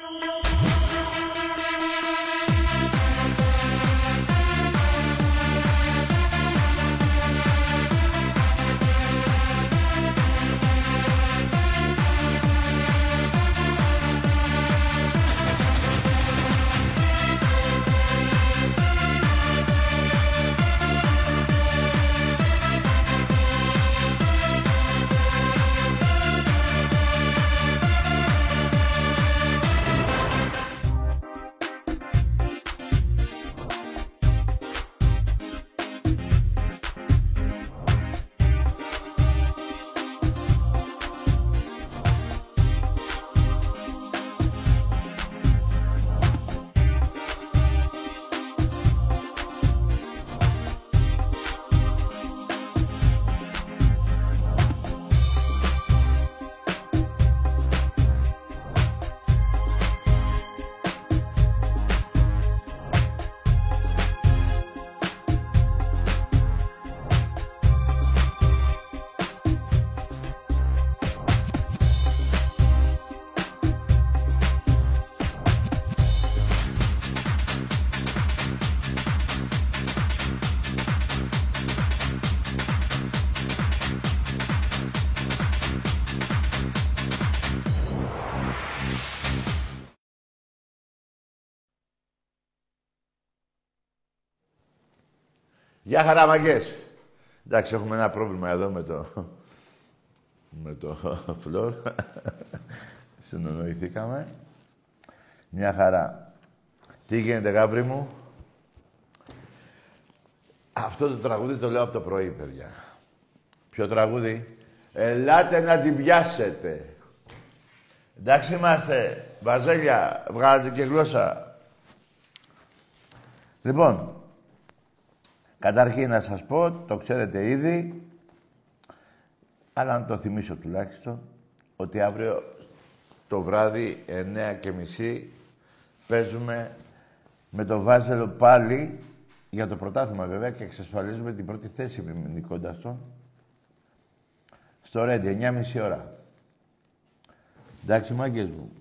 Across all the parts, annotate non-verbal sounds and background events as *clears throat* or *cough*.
Música Γεια χαρά, μαγκές. Εντάξει, έχουμε ένα πρόβλημα εδώ με το... με το φλόρ. Συνονοηθήκαμε. Μια χαρά. Τι γίνεται, γάβρι μου; Αυτό το τραγούδι το λέω από το πρωί, παιδιά. Ποιο τραγούδι; Ελάτε να την πιάσετε. Εντάξει είμαστε. Βαζέλια, βγάλετε και γλώσσα. Λοιπόν, Καταρχήν να σας πω, το ξέρετε ήδη, αλλά να το θυμίσω τουλάχιστον, ότι αύριο το βράδυ, 9 και μισή, παίζουμε με το Βάζελο πάλι για το πρωτάθλημα βέβαια και εξασφαλίζουμε την πρώτη θέση με νικώντας τον στο Ρέντι, 9.30 ώρα. Εντάξει, μάγκες μου.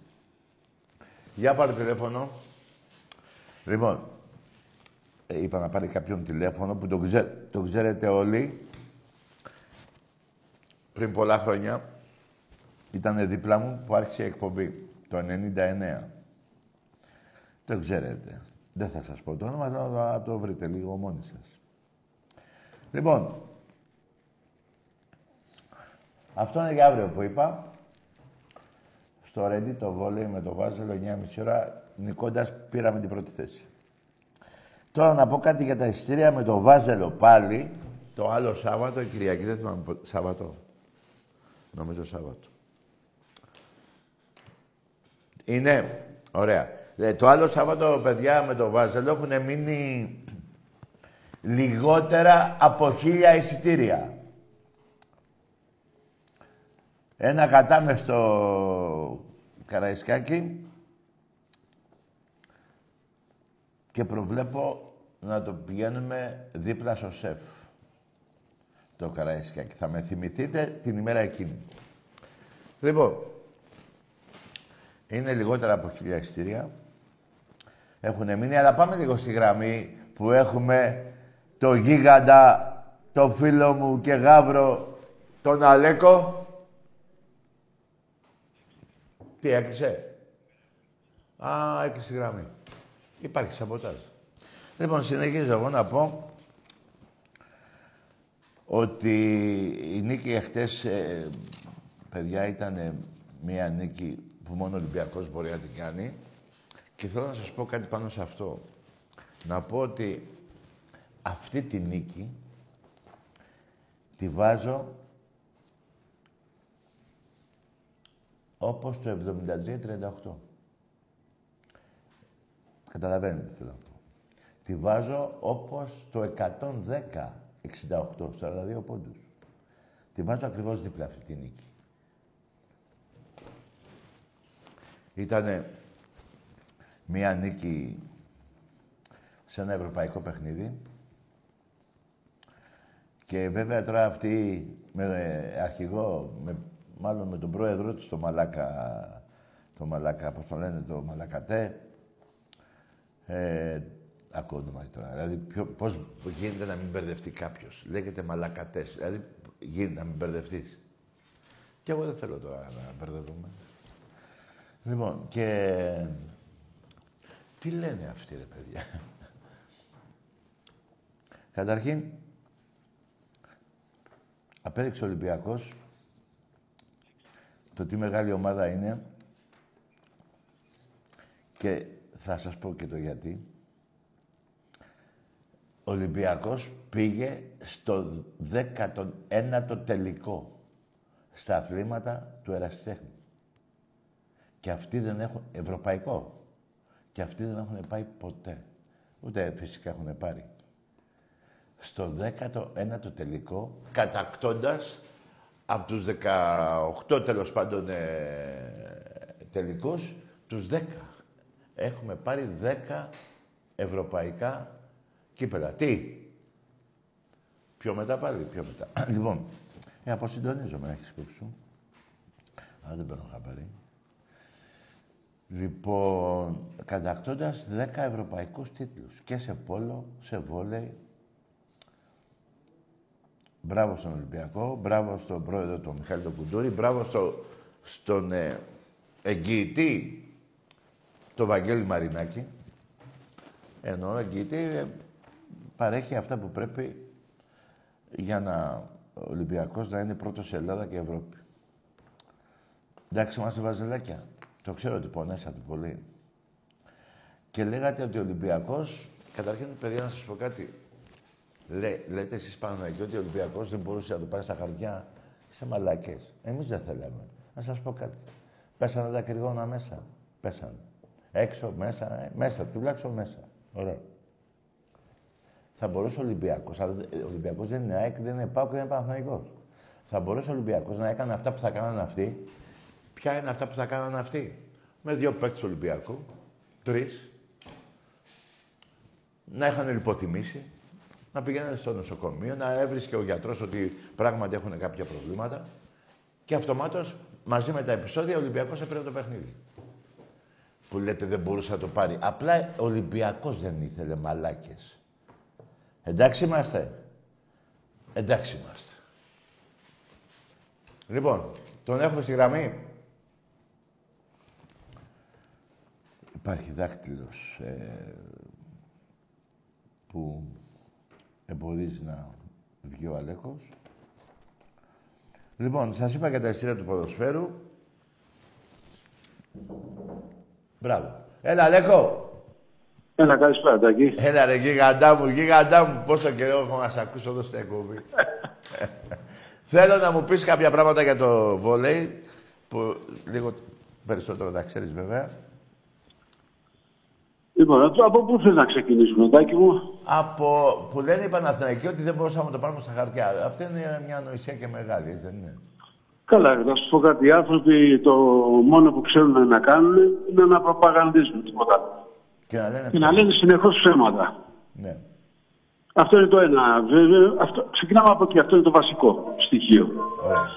Για πάρε τηλέφωνο. Λοιπόν, ε, είπα να πάρει κάποιον τηλέφωνο που το, το ξέρετε όλοι. Πριν πολλά χρόνια ήταν δίπλα μου που άρχισε η εκπομπή το 99. Το ξέρετε. Δεν θα σας πω το όνομα, θα το βρείτε λίγο μόνοι σας. Λοιπόν, αυτό είναι για αύριο που είπα. Στο Ρέντι το βόλεϊ με το Βάζελο 9.30 ώρα νικώντας πήραμε την πρώτη θέση. Τώρα να πω κάτι για τα εισιτήρια με το Βάζελο πάλι. Το άλλο Σάββατο, Κυριακή, δεν θυμάμαι Σάββατο. Νομίζω Σάββατο. Είναι, ωραία. Ε, το άλλο Σάββατο, παιδιά, με το Βάζελο έχουν μείνει λιγότερα από χίλια εισιτήρια. Ένα κατάμε στο Καραϊσκάκι και προβλέπω να το πηγαίνουμε δίπλα στο σεφ. Το Καραϊσκάκι. Θα με θυμηθείτε την ημέρα εκείνη. Λοιπόν, είναι λιγότερα από χιλιά εισιτήρια. Έχουν μείνει, αλλά πάμε λίγο στη γραμμή που έχουμε το γίγαντα, το φίλο μου και γάβρο, τον Αλέκο. Τι έκλεισε; Α, έκλεισε η γραμμή. Υπάρχει σαμποτάζ. Λοιπόν, συνεχίζω εγώ να πω ότι η νίκη εχθές, ε, παιδιά, ήταν μια νίκη που μόνο ο Ολυμπιακός μπορεί να την κάνει. Και θέλω να σας πω κάτι πάνω σε αυτό. Να πω ότι αυτή τη νίκη τη βάζω όπως το 73-38. Καταλαβαίνετε τι θέλω να πω. Τη βάζω όπως το 110, 68, 42 πόντους. Τη βάζω ακριβώς δίπλα αυτή τη νίκη. Ήτανε μία νίκη σε ένα ευρωπαϊκό παιχνίδι. Και βέβαια τώρα αυτή με αρχηγό, με, μάλλον με τον πρόεδρο του, το Μαλάκα, το Μαλακα, πώς το λένε, το Μαλακατέ. Ε, ακούω όνομα τώρα. Δηλαδή, ποιο, πώς γίνεται να μην μπερδευτεί κάποιος; Λέγεται Μαλακατές. Δηλαδή, γίνεται να μην μπερδευτείς. Και εγώ δεν θέλω τώρα να μπερδευτούμε. Λοιπόν, και... Τι λένε αυτοί, ρε παιδιά; Καταρχήν, απέδειξε ο Ολυμπιακός το τι μεγάλη ομάδα είναι και θα σας πω και το γιατί. Ο Ολυμπιακός πήγε στο 19ο τελικό στα αθλήματα του ερασιτέχνη. Και αυτοί δεν έχουν... Ευρωπαϊκό. Και αυτοί δεν έχουν πάει ποτέ. Ούτε φυσικά έχουν πάρει. Στο 19ο τελικό, κατακτώντας από τους 18 τέλος πάντων ε, τελικούς, τους 10. Έχουμε πάρει 10 ευρωπαϊκά κύπελα. Τι; Πιο μετά πάλι, πιο μετά. *clears throat* λοιπόν, ε, αποσυντονίζομαι, να έχεις υπόψη Αλλά δεν παίρνω χαμπάρι. Λοιπόν, κατακτώντας 10 ευρωπαϊκούς τίτλους. Και σε πόλο, σε βόλεϊ. Μπράβο στον Ολυμπιακό, μπράβο στον πρόεδρο τον Μιχάλη τον Κουντούρη, μπράβο στο, στον ε, εγγυητή το Βαγγέλη Μαρινάκη. Ενώ ο εγγυητή ε, παρέχει αυτά που πρέπει για να ο Ολυμπιακός να είναι πρώτος σε Ελλάδα και Ευρώπη. Εντάξει, είμαστε βαζελάκια. Το ξέρω ότι πονέσατε πολύ. Και λέγατε ότι ο Ολυμπιακός... Καταρχήν, παιδιά, να σας πω κάτι. Λέ, λέτε εσείς πάνω εκεί ότι ο Ολυμπιακός δεν μπορούσε να το πάρει στα χαρτιά. Είσαι μαλακές. Εμείς δεν θέλαμε. Να σας πω κάτι. Πέσανε τα κρυγόνα μέσα. Πέσανε. Έξω, μέσα, ε, μέσα, τουλάχιστον μέσα. Ωραία. Θα μπορούσε ο Ολυμπιακός, αλλά ο Ολυμπιακός δεν είναι ΑΕΚ, δεν είναι ΠΑΟΚ, δεν είναι Παναθηναϊκός. Θα μπορούσε ο Ολυμπιακός να έκανε αυτά που θα κάνανε αυτοί Ποια είναι αυτά που θα κάνανε αυτοί; Με δύο παίκτες του Ολυμπιακού, τρεις, να είχαν λιποθυμήσει, να πηγαίνανε στο νοσοκομείο, να έβρισκε ο γιατρός ότι πράγματι έχουν κάποια προβλήματα και αυτομάτως μαζί με τα επεισόδια ο Ολυμπιακός έπαιρνε το παιχνίδι. Που λέτε δεν μπορούσε να το πάρει. Απλά ο Ολυμπιακός δεν ήθελε μαλάκες. Εντάξει είμαστε. Εντάξει είμαστε. Λοιπόν, τον έχουμε στη γραμμή. Υπάρχει δάκτυλος ε, που εμποδίζει να βγει ο Αλέκος. Λοιπόν, σας είπα για τα εισιτήρια του ποδοσφαίρου. Μπράβο. Έλα, Αλέκο. Έλα, καλησπέρα, Τάκη. Έλα, ρε, γίγαντά μου, γίγαντά μου. Πόσο καιρό έχω να σε ακούσω εδώ στην εκπομπή. *laughs* Θέλω να μου πεις κάποια πράγματα για το βολέι, που λίγο περισσότερο τα ξέρεις βέβαια. Λοιπόν, από πού θες να ξεκινήσουμε, Τάκη μου. Από που λένε οι Παναθηναϊκοί ότι δεν μπορούσαμε να το πάρουμε στα χαρτιά. Αυτή είναι μια ανοησία και μεγάλη, έτσι δεν είναι. Καλά, να σου πω κάτι. Οι άνθρωποι το μόνο που ξέρουν να κάνουν είναι να προπαγανδίζουν τίποτα. Και να λένε, και να λένε συνεχώς ψέματα. Ναι. Αυτό είναι το ένα. Βέβαια, αυτό, ξεκινάμε από εκεί. Αυτό είναι το βασικό στοιχείο. Ωραία.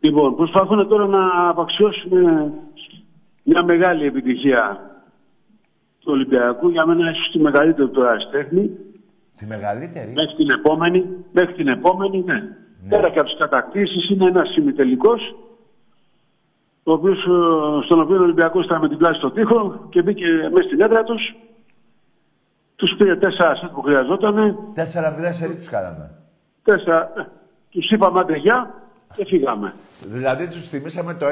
Λοιπόν, προσπαθούν τώρα να απαξιώσουν μια μεγάλη επιτυχία του Ολυμπιακού. Για μένα ίσως τη μεγαλύτερη του αριστέχνη. Τη μεγαλύτερη; Μέχρι την επόμενη. Μέχρι την επόμενη, ναι. Ναι. Πέρα και από τις κατακτήσεις είναι ένας ημιτελικός. Στον οποίο ο Ολυμπιακός ήταν με την πλάση στο τοίχο και μπήκε μέσα στην έδρα τους. Τους πήρε τέσσερα σετ που χρειαζόταν. Τέσσερα μηδέν σε τους κάναμε. Τέσσερα. Ε, τους είπαμε αντεγιά και φύγαμε. Δηλαδή τους θυμήσαμε το 1-4.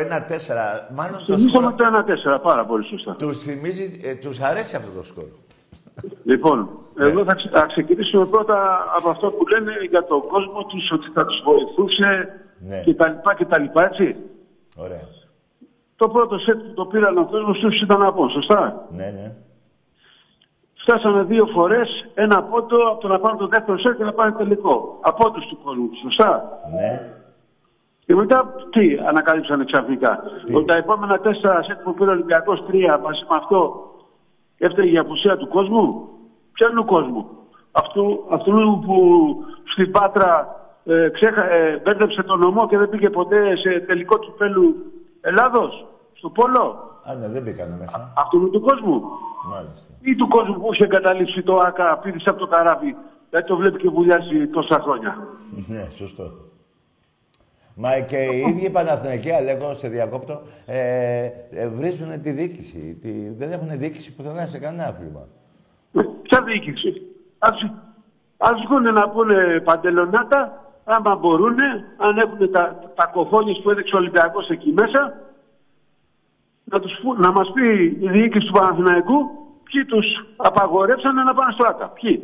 Μάλλον το θυμήσαμε το 1-4, πάρα πολύ σωστά. Τους θυμίζει, ε, τους αρέσει αυτό το σκορ. Λοιπόν, ναι. εδώ θα, θα ξεκινήσουμε πρώτα από αυτό που λένε για τον κόσμο τους ότι θα τους βοηθούσε ναι. λοιπά έτσι. Ωραία. Το πρώτο σετ που το πήραν ο κόσμο τους ήταν από, σωστά; Ναι, ναι. Φτάσανε δύο φορές ένα πόντο από το να πάρουν το δεύτερο σετ και να πάρουν τελικό. Από τους κόσμου, σωστά; Ναι. Και μετά τι ανακάλυψαν ξαφνικά; Ότι τα επόμενα τέσσερα σετ που πήρε ο Ολυμπιακός τρία μαζί με αυτό έφταιγε η απουσία του κόσμου. Ποιο είναι ο κόσμο. Αυτού, αυτού που στην Πάτρα ε, ξέχα, ε, μπέρδεψε τον νομό και δεν πήγε ποτέ σε τελικό του πέλου Ελλάδος, στο Πόλο; Α, ναι, δεν μπήκανε μέσα. Αυτού του κόσμου; Μάλιστα. Ή του κόσμου που είχε εγκαταλείψει το ΑΚΑ, πήδησε από το καράβι, γιατί το βλέπει και βουλιάζει τόσα χρόνια; Ναι, σωστό. Μα και οι ίδιοι Παναθηναϊκοί, λέγω σε διακόπτω, ε, ε, βρίζουν τη διοίκηση. Τη, δεν έχουν διοίκηση πουθενά σε κανένα άθλημα. Ε, Ποια διοίκηση; Ας, ας βγουν να πούνε παντελονάτα, άμα μπορούν, αν έχουν τα, τα κοφόνιες που έδειξε ο Ολυμπιακός εκεί μέσα, να, τους, πού- να μας πει η διοίκηση του Παναθηναϊκού ποιοι τους απαγορεύσανε να πάνε στο ΆΚΑ. Ποιοι.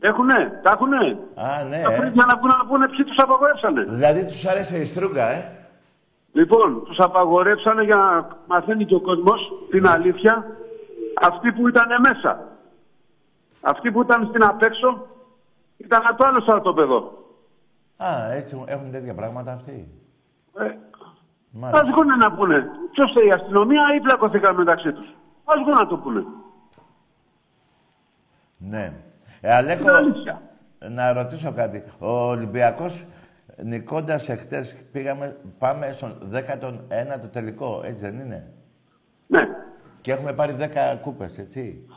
Έχουνε, τα έχουνε; Α, ναι. Θα ε. πρέπει να πούνε, να πούνε ποιοι τους απαγορεύσανε. Δηλαδή τους άρεσε η στρούγκα, ε. Λοιπόν, τους απαγορεύσανε για να μαθαίνει και ο κόσμος την αλήθεια αυτοί που ήταν μέσα. Αυτοί που ήταν στην απέξω ήταν από το άλλο στρατόπεδο. Α, έτσι έχουν τέτοια πράγματα αυτοί. Ε, Μάλιστα. ας βγουν να πούνε. Ποιος θέλει η αστυνομία ή πλακωθήκαν μεταξύ τους. Ας βγουν να το πούνε. Ναι. Ε, Αλέκο, Είναι αλήθεια. να ρωτήσω κάτι. Ο Ολυμπιακός νικώντας εχθές πήγαμε, πάμε στον 19ο τελικό, έτσι δεν είναι; Ναι, Και έχουμε πάρει 10 κούπες, έτσι;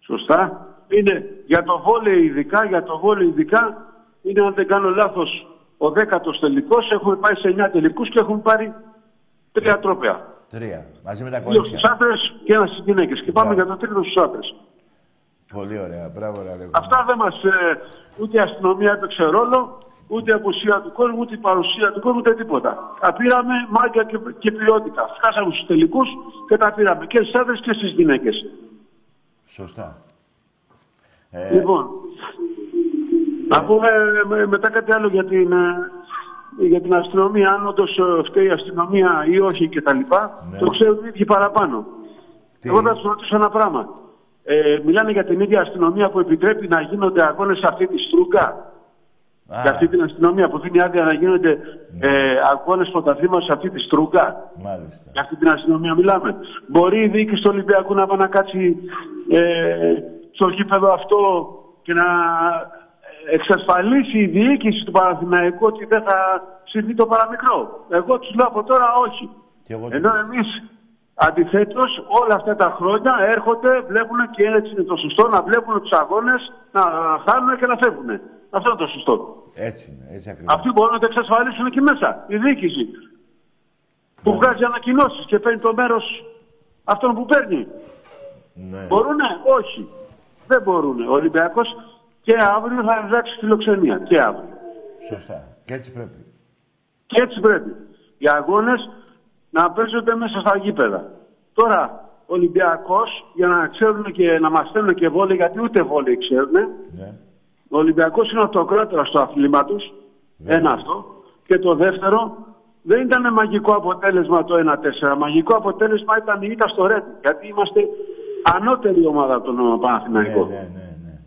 σωστά. Είναι για το βόλεϊ ειδικά, για το βόλεϊ ειδικά, είναι αν δεν κάνω λάθος ο δέκατος τελικός. Έχουμε πάει σε 9 τελικούς και έχουμε πάρει τρία τρόπαια. Τρία. Μαζί με τα Δύο στους κορίτσια. άντρες και ένας στις γυναίκες. Και πάμε Μπράβο. για το τρίτο στους άντρες. Πολύ ωραία. Μπράβο, ρε Αλέκο. Αυτά δεν μας, ε, ούτε η αστυνομία έπαιξε ρόλο, ούτε η απουσία του κόσμου, ούτε η παρουσία του κόσμου, ούτε τίποτα. Τα πήραμε μάγια και, και ποιότητα. Φτάσαμε στους τελικούς και τα πήραμε και στις άντρες και στις γυναίκες. Σωστά. Ε, Λοιπόν, να πούμε ε, μετά κάτι άλλο για την, ε, για την αστυνομία, αν όντως ε, φταίει η αστυνομία ή όχι κτλ. Ναι. Το ξέρουν οι ίδιοι παραπάνω. Τι; Εγώ θα του ρωτήσω ένα πράγμα. Ε, μιλάνε για την ίδια αστυνομία που επιτρέπει να γίνονται αγώνες σε αυτή τη στρούγκα. α, Για αυτή την αστυνομία που δίνει άδεια να γίνονται ε, αγώνες πρωταθλήματος σε αυτή τη στρούγκα. Μάλιστα. Για αυτή την αστυνομία μιλάμε. Μπορεί η διοίκηση του Ολυμπιακού να πάει να κάτσει ε, στο γήπεδο αυτό και να εξασφαλίσει η διοίκηση του Παναθηναϊκού ότι δεν θα συμβεί το παραμικρό. Εγώ τους λέω από τώρα όχι. Και εγώ Ενώ εμείς αντιθέτως όλα αυτά τα χρόνια έρχονται, βλέπουν και έτσι είναι το σωστό να βλέπουν τους αγώνες, να χάνουν και να φεύγουν. Αυτό είναι το σωστό. Έτσι είναι, έτσι ακριβώς. Αυτοί μπορούν να το εξασφαλίσουν εκεί μέσα, η διοίκηση. Που βγάζει ανακοινώσεις και παίρνει το μέρος αυτών που παίρνει. Ναι. Μπορούνε, όχι. Δεν μπορούν. Ο Ολυμπιακός και αύριο θα αλλάξει φιλοξενία. Και αύριο. Σωστά. Και έτσι πρέπει. Και έτσι πρέπει. Οι αγώνες να παίζονται μέσα στα γήπεδα. Τώρα, ο Ολυμπιακός, για να ξέρουν και να μας στέλνουν και βόλοι, γιατί ούτε βόλοι ξέρουν, Ναι. ο Ολυμπιακός είναι αυτοκράτορας στο αθλήμα του. Ένα αυτό. Και το δεύτερο, δεν ήταν μαγικό αποτέλεσμα το 1-4. Μαγικό αποτέλεσμα ήταν η ήττα στο Ρέντι. Γιατί είμαστε ανώτερη ομάδα από τον Ναι, Παναθηναϊκό. ναι, ναι, ναι.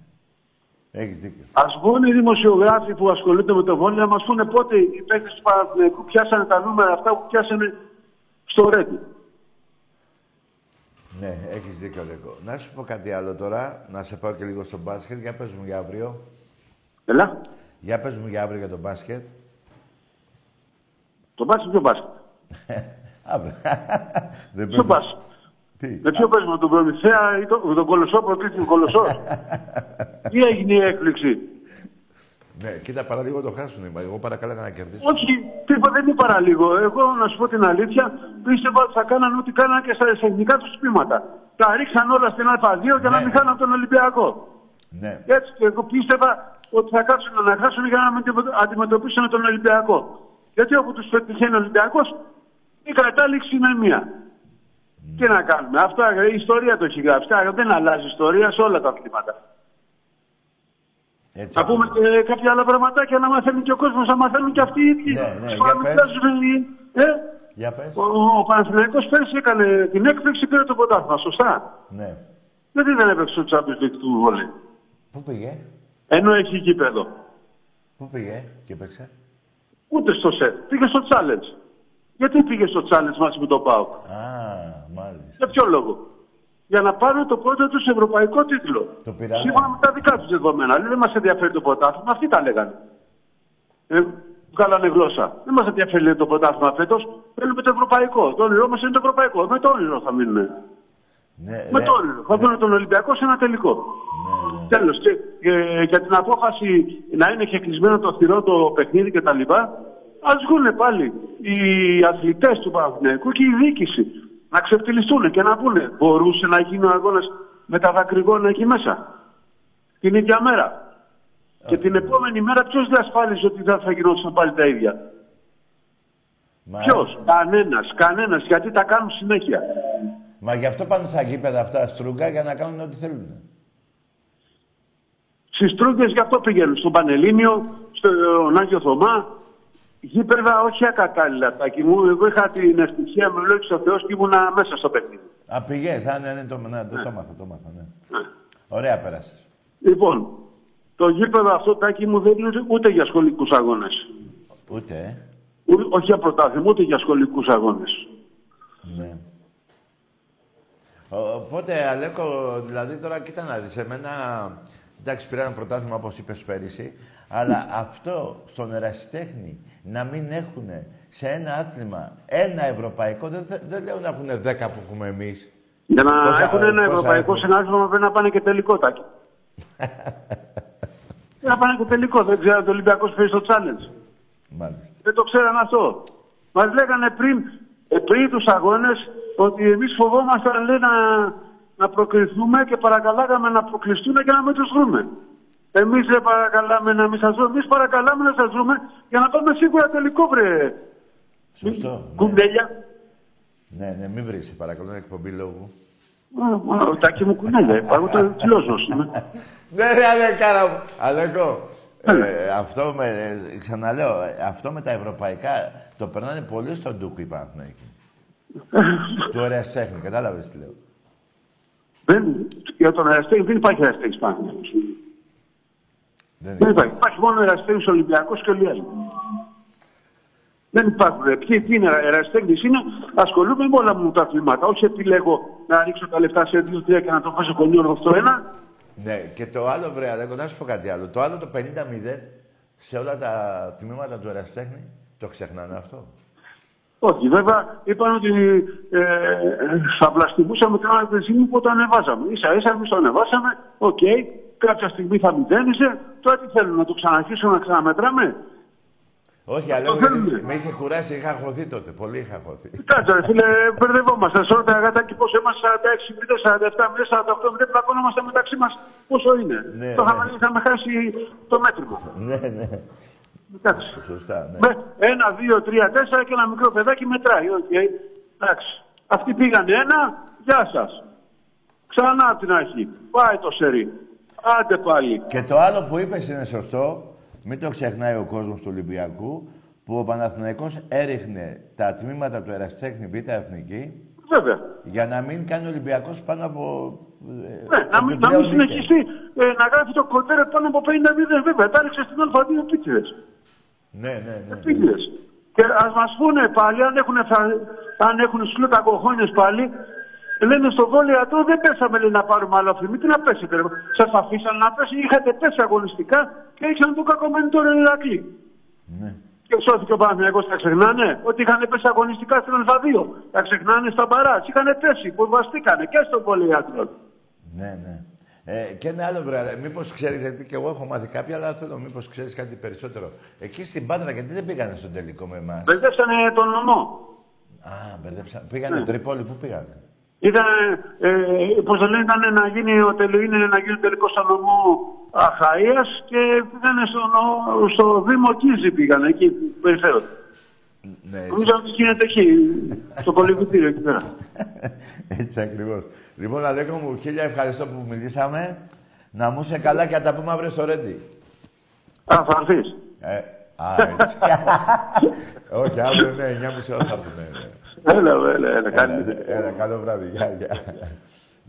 Έχεις δίκιο. Α βγουν οι δημοσιογράφοι που ασχολούνται με το βόλιο να μας πούνε πότε οι παίκτες του Παναθηναϊκού πιάσανε τα νούμερα αυτά που πιάσανε στο Ρέντι. Ναι, έχεις δίκιο, Λέκο. Να σου πω κάτι άλλο τώρα, να σε πάω και λίγο στο μπάσκετ. Για πες μου για αύριο. Ελά, Για πες μου για αύριο για το μπάσκετ. το μπάσκετ ποιο μπάσκετ; *laughs* Αύριο. *laughs* Δεν Ποιο παίζουμε. μπάσκετ; Τι; Με ποιο παίζουμε, τον Προμηθέα ή τον, τον Κολοσσό, προκρίθηκε ο Κολοσσό. *laughs* Τι έγινε η έκπληξη. Ναι, κοίτα, παραλίγο το χάσουνε. μα Εγώ παρακάλαγα να κερδίσω. Όχι, τίποτα δεν είναι παραλίγο. Εγώ να σου πω την αλήθεια, πίστευα ότι θα κάνανε ό,τι κάνανε και στα εθνικά τους τμήματα. Τα ρίξαν όλα στην Α2 για να Ναι. μην χάναν τον Ολυμπιακό. Ναι. Έτσι και εγώ πίστευα ότι θα κάτσουν να χάσουν για να μην αντιμετωπίσουν τον Ολυμπιακό. Γιατί όπου τους πετυχαίνει ο Ολυμπιακός, η κατάληξη είναι μία. Τι να κάνουμε. Αυτό η ιστορία το έχει γράψει. Άρα Δεν αλλάζει η ιστορία σε όλα τα αθλήματα. Έτσι. Να πούμε και κάποια άλλα πραγματάκια να μαθαίνει και ο κόσμος, να μαθαίνουν και αυτοί οι ίδιοι. Ναι, ναι, Τις για παραμετράζουν οι- ε, Για πες. ο, ο Παναθηναϊκός πέρσι έκανε την έκπληξη, πήρε το πρωτάθλημα, σωστά; Ναι. Γιατί δεν έπαιξε στο Champions League του βόλεϊ; Πού πήγε; Ενώ έχει γήπεδο. Πού πήγε και παίξε. Ούτε στο σετ. Πήγε στο challenge. Γιατί πήγε στο challenge μαζί με τον Πάο. Α, μάλιστα. Για ποιο λόγο; Για να πάρουν το πρώτο τους ευρωπαϊκό τίτλο. Το πήρανε. Σύμφωνα με τα δικά τους δεδομένα. Δηλαδή δεν μας ενδιαφέρει το πρωτάθλημα. Αυτοί τα λέγανε. Ε, βγάλανε γλώσσα. Δεν μας ενδιαφέρει το πρωτάθλημα φέτος. Θέλουμε το ευρωπαϊκό. Το όνειρό μας είναι το ευρωπαϊκό. Με το όνειρο θα μείνουμε. Ναι, Με ρε. το όνειρο. Θα δουν τον Ολυμπιακό σε ένα τελικό. Ναι, ναι. Τέλος. Και, ε, για την απόφαση να είναι και κλεισμένο το αυστηρό το παιχνίδι κτλ. Α βγουν πάλι οι αθλητές του Παναθηναϊκού και η διοίκηση να ξεφτυλιστούν και να πούνε μπορούσε να γίνει ο αγώνας με τα δακρυγόνα εκεί μέσα. Την ίδια μέρα. Και την επόμενη μέρα ποιος διασφάλιζε ότι δεν θα γινόταν πάλι τα ίδια; Μα, Ποιος, κανένας, κανένας, γιατί τα κάνουν συνέχεια. Μα γι' αυτό πάνε στα γήπεδα αυτά στρούγκα για να κάνουν ό,τι θέλουν. Στις Τρούγκε γι' αυτό πηγαίνουν. Στον Πανελλήνιο, στον Άγιο Θωμά. Γήπεδα όχι ακατάλληλα. Τάκη μου, εγώ είχα την ευτυχία με λόγια ο Θεός και ήμουνα μέσα στο παιχνίδι. Α, πηγές. Α, ναι, ναι, το, ναι, το, το μάθα, το μάθα, ναι. Ωραία πέρασες. Λοιπόν, το γήπεδο αυτό τάκι μου δεν είναι ούτε για σχολικούς αγώνες. Ούτε, ε. Όχι για πρωτάθλημα, ούτε για σχολικούς αγώνες. Ναι. Ο- Οπότε, Αλέκο, δηλαδή τώρα κοίτα να δεις, εμένα, εντάξει, πήρα ένα πρωτάθλημα όπως είπες πέρυσι, αλλά αυτό στον ερασιτέχνη να μην έχουν σε ένα άθλημα ένα ευρωπαϊκό, δεν, θε- δεν λέω να έχουν δέκα που έχουμε εμείς. Για να Πόσα- έχουν ένα πόσα ευρωπαϊκό έχουν; συνάδελφο πρέπει να πάνε και τελικό τάκι. *laughs* Πρέπει να πάνε και τελικό. Δεν ξέρω αν το Ολυμπιακός φέρει στο challenge. Μάλιστα. Δεν το ξέραν αυτό. Μας λέγανε πριν, ε, πριν τους αγώνες ότι εμείς φοβόμασταν λέει, να, να προκριθούμε και παρακαλάγαμε να προκλειστούν και να μην τους βρούμε. Εμείς δεν παρακαλάμε να μην σας βρούμε, εμείς παρακαλάμε να σας βρούμε για να πάμε σίγουρα τελικό βρε. Σωστό. Ναι, Κουμπέλια. ναι, ναι, μην βρεις, σε παρακαλώ, είναι εκπομπή λόγου. Α, α, Τάκι μου κουνέλια, εγώ το φιλόσοφο είμαι. Ναι, ρε, Αλεκάρα μου. Αλέκο, ε, αυτό με, ε, ξαναλέω, ε, αυτό με τα ευρωπαϊκά το περνάνε πολύ στον Ντούκου οι Παναθηναϊκοί. *laughs* του ερασιτέχνη, κατάλαβες τι λέω. Δεν, για τον αεραστέχνη δεν υπάρχει αεραστέχνη πάνω. Δεν Δεν είναι. υπάρχει. Υπάρχει μόνο αεραστέχνη Ολυμπιακός και όλοι οι άλλοι. Δεν υπάρχουν. Ε, Ποιοι ποιοι είναι αεραστέχνη, είναι ασχολούμαι με όλα μου τα αθλήματα. Όχι επιλέγω να ρίξω τα λεφτά σε δύο-τρία και να το φάσω κονιόργο αυτό ένα. Ναι, και το άλλο, βρε Αλέκο, να σου πω κάτι άλλο. Το άλλο το 50-0 σε όλα τα τμήματα του ερασιτέχνη, το ξεχνάνε αυτό; Όχι, βέβαια είπαν ότι ε, θα βλαστημούσαμε την άλλη στιγμή που το ανεβάζαμε. σα ίσα εμείς το ανεβάσαμε, οκ, κάποια στιγμή θα μηδένιζε. Τώρα τι θέλουν, να το ξαναρχίσουμε να ξαναμετράμε; Όχι, Το Αλέκο, γιατί θέλουμε. με είχε κουράσει, είχα χωθεί τότε. Πολύ είχα χωθεί. Κάτσε, ρε φίλε, μπερδευόμαστε. Σε όλα τα αγατάκι πόσο είμαστε 46 μήνες, 47 μήνες, 48 μήνες, πλακώνομαστε μεταξύ μας πόσο είναι; Ναι, το ναι. είχαμε, είχαμε χάσει το μέτρημα. ναι, ναι. Εντάξει. Σωστά, ναι. Με ένα, δύο, τρία, τέσσερα και ένα μικρό παιδάκι μετράει. Οκ. Εντάξει. Αυτοί πήγανε ένα, γεια σας. Ξανά από την αρχή. Πάει το σερί. Άντε πάλι. Και το άλλο που είπες είναι σωστό, μην το ξεχνάει ο κόσμος του Ολυμπιακού, που ο Παναθηναϊκός έριχνε τα τμήματα του Εραστέχνη Β' Εθνική Βέβαια. για να μην κάνει ο Ολυμπιακός πάνω από... ε, Ναι, να μην, να επιπλέον μην νίκες. συνεχιστεί ε, να γράφει το κοντέρ πάνω από 50 μήνες βέβαια. Τα έριξε στην Α2 επίτηδες. Ναι, ναι, ναι. Επίτηδες. Και ας μας πούνε πάλι, αν έχουν, φα- αν έχουν σλούτα κοχώνες πάλι, λένε στο βόλιο δεν πέσαμε λέει, να πάρουμε άλλο αφημί. Τι να πέσετε, ρε. Σας αφήσαν να πέσει, είχατε πέσει αγωνιστικά και ήρθαν το κακομένει τώρα Ηρακλή. ναι. Και σώθηκε ο Παναθηναϊκός, τα ξεχνάνε. Ότι είχαν πέσει αγωνιστικά στην Α2. Τα ξεχνάνε στα μπαράτ. Είχαν πέσει, που βαστήκανε και στον πολυιάτρο. Ναι, ναι. Ε, και ένα άλλο βράδυ. Μήπως ξέρεις, γιατί και εγώ έχω μάθει κάποια, αλλά θέλω μήπως ξέρεις κάτι περισσότερο. Εκεί στην Πάτρα, γιατί δεν πήγανε στον τελικό με εμάς; Μπερδέψανε τον νομό. Α, μπερδέψα. Πήγανε Ναι. Τρίπολη, πού πήγανε; Ήταν, ε, πώς το λένε, ήταν να γίνει ο τελ, είναι να γίνει τελικός στο νομό Αχαΐας και πήγανε στο, νο- στο Δήμο Κίζη πήγανε, εκεί που περιφέρονται. Ναι, έτσι, Νομίζω ότι γίνεται εκεί, στο κολυμπητήριο εκεί πέρα. *laughs* έτσι ακριβώς. Λοιπόν, Αλέκο μου, χίλια ευχαριστώ που μιλήσαμε. Να μου είσαι καλά και να τα πούμε αύριο στο Ρέντι. Α, θα έρθεις. Ε, α, έτσι. *laughs* Όχι, αύριο ναι, 9.30 ώρα θα έρθουμε. Ναι. Έλα, έλα, έλα, Έλα, κάνει. έλα, καλό βράδυ. Γεια, γεια.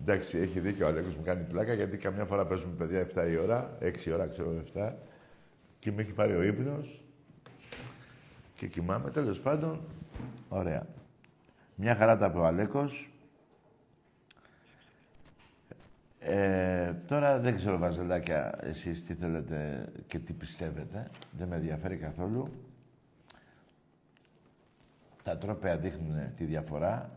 Εντάξει, έχει δίκιο ο Αλέκος μου κάνει πλάκα γιατί καμιά φορά παίζουμε παιδιά 7 η ώρα, 6 η ώρα ξέρω 7 και με έχει πάρει ο ύπνος και κοιμάμαι. Τέλος πάντων, ωραία. Μια χαρά τα είπε ο Αλέκος. Ε, τώρα δεν ξέρω, Βαζελάκια, εσείς τι θέλετε και τι πιστεύετε. Δεν με ενδιαφέρει καθόλου. Τα τρόπια δείχνουν τη διαφορά.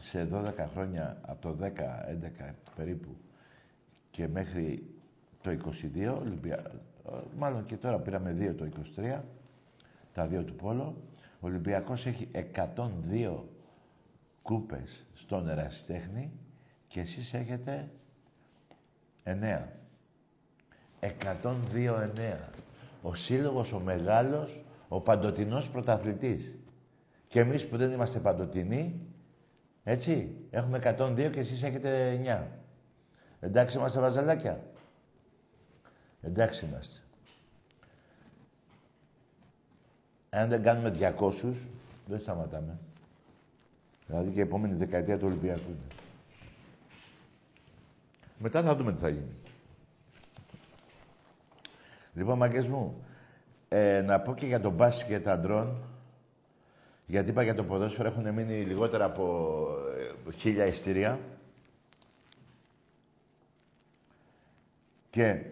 Σε 12 χρόνια, από το 10-11 περίπου και μέχρι το 22, Ολυμπια... μάλλον και τώρα πήραμε δύο το 23, τα δύο του Πόλο. Ο Ολυμπιακός έχει 102 κούπες στον ερασιτέχνη και εσείς έχετε 9. 102-9. Ο σύλλογος, ο μεγάλος, ο παντοτινός πρωταθλητής. Και εμείς που δεν είμαστε παντοτινοί, έτσι, έχουμε 102 και εσείς έχετε 9. Εντάξει είμαστε βαζαλάκια. Εντάξει είμαστε. Αν δεν κάνουμε 200, δεν σταματάμε. Δηλαδή και η επόμενη δεκαετία του Ολυμπιακού Μετά θα δούμε τι θα γίνει. Λοιπόν, μαγκές μου, ε, να πω και για τον μπάσκετ αντρών, γιατί είπα για το ποδόσφαιρο έχουν μείνει λιγότερα από ε, χίλια ειστήρια. Και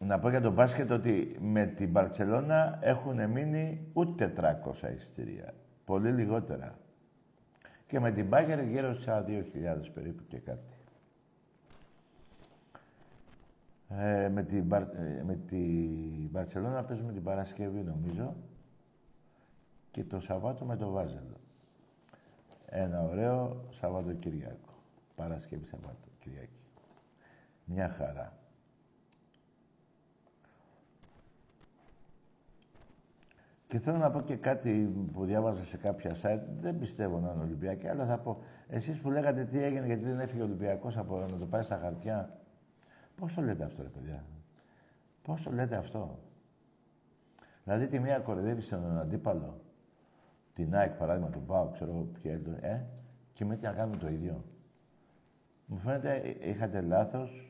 να πω για τον μπάσκετ ότι με την Μπαρτσελώνα έχουν μείνει ούτε 300 ειστήρια. Πολύ λιγότερα. Και με την Μπάγκερ γύρω στα 2.000 περίπου και κάτι. Ε, με, την Μπαρ... ε, με την Μπαρτσελώνα παίζουμε την Παρασκευή νομίζω και το Σαββάτο με το Βάζελο. Ένα ωραίο Σαββατοκυριακό. Παρασκευή Σαββάτο Κυριακή. Μια χαρά. Και θέλω να πω και κάτι που διάβαζα σε κάποια site. Δεν πιστεύω να είναι Ολυμπιακή, αλλά θα πω. Εσείς που λέγατε τι έγινε γιατί δεν έφυγε ο Ολυμπιακός από να το πάει στα χαρτιά. Πώς το λέτε αυτό, ρε παιδιά; Πώς το λέτε αυτό; Δηλαδή τη μία κορυδεύει στον αντίπαλο. Την ΑΕΚ, παράδειγμα, του Πάου, ξέρω ποια είναι, ε, και με τι να κάνουμε το ίδιο. Μου φαίνεται ε, είχατε λάθος.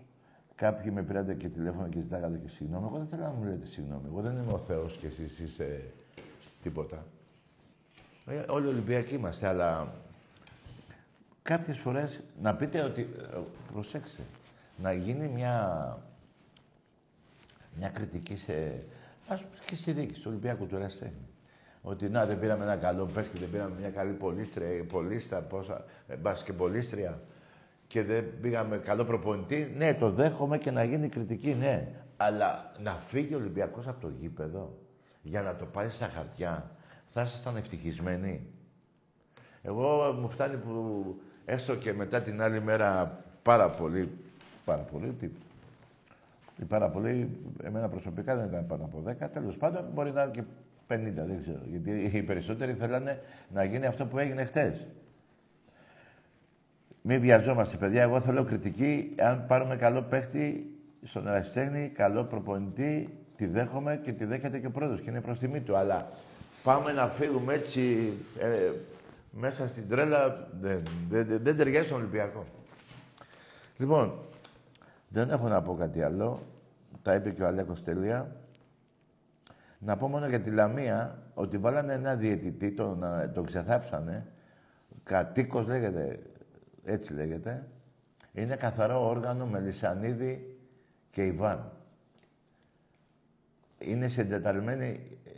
Κάποιοι με πήρατε και τηλέφωνο και ζητάγατε και συγγνώμη. Εγώ δεν θέλω να μου λέτε συγγνώμη. Εγώ δεν είμαι ο Θεός και εσείς είστε τίποτα. Ε, όλοι Ολυμπιακοί είμαστε, αλλά κάποιες φορές να πείτε ότι... Ε, προσέξτε, να γίνει μια, μια κριτική σε... Ας πούμε και στη δίκη, στο Ολυμπιακό του Εραστέχνη. Ότι να, δεν πήραμε ένα καλό παίχτη, δεν πήραμε μια καλή πολίστρια, πολίστα, πόσα, ε, πολίστρια και δεν πήγαμε καλό προπονητή. Ναι, το δέχομαι και να γίνει κριτική, ναι. Αλλά να φύγει ο Ολυμπιακός από το γήπεδο για να το πάρει στα χαρτιά, θα ήσασταν ευτυχισμένοι. Εγώ μου φτάνει που έστω και μετά την άλλη μέρα πάρα πολύ, πάρα πολύ, τι, πάρα πολύ, εμένα προσωπικά δεν ήταν πάνω από 10, τέλος πάντων μπορεί να είναι και 50, δεν ξέρω. Γιατί οι περισσότεροι θέλανε να γίνει αυτό που έγινε χτες. Μην βιαζόμαστε, παιδιά. Εγώ θέλω κριτική. Αν πάρουμε καλό παίχτη στον ερασιτέχνη, καλό προπονητή, τη δέχομαι και τη δέχεται και ο πρόεδρος και είναι προς τιμή του. Αλλά πάμε να φύγουμε έτσι ε, μέσα στην τρέλα, δεν, δεν, δεν ταιριάζει στον Ολυμπιακό. Λοιπόν, δεν έχω να πω κάτι άλλο. Τα είπε και ο Αλέκος τελεία. Να πω μόνο για τη Λαμία ότι βάλανε ένα διαιτητή, τον, τον ξεθάψανε. Κατοίκος λέγεται, έτσι λέγεται. Είναι καθαρό όργανο με Λυσανίδη και Ιβάν είναι συντεταλμένη, ε,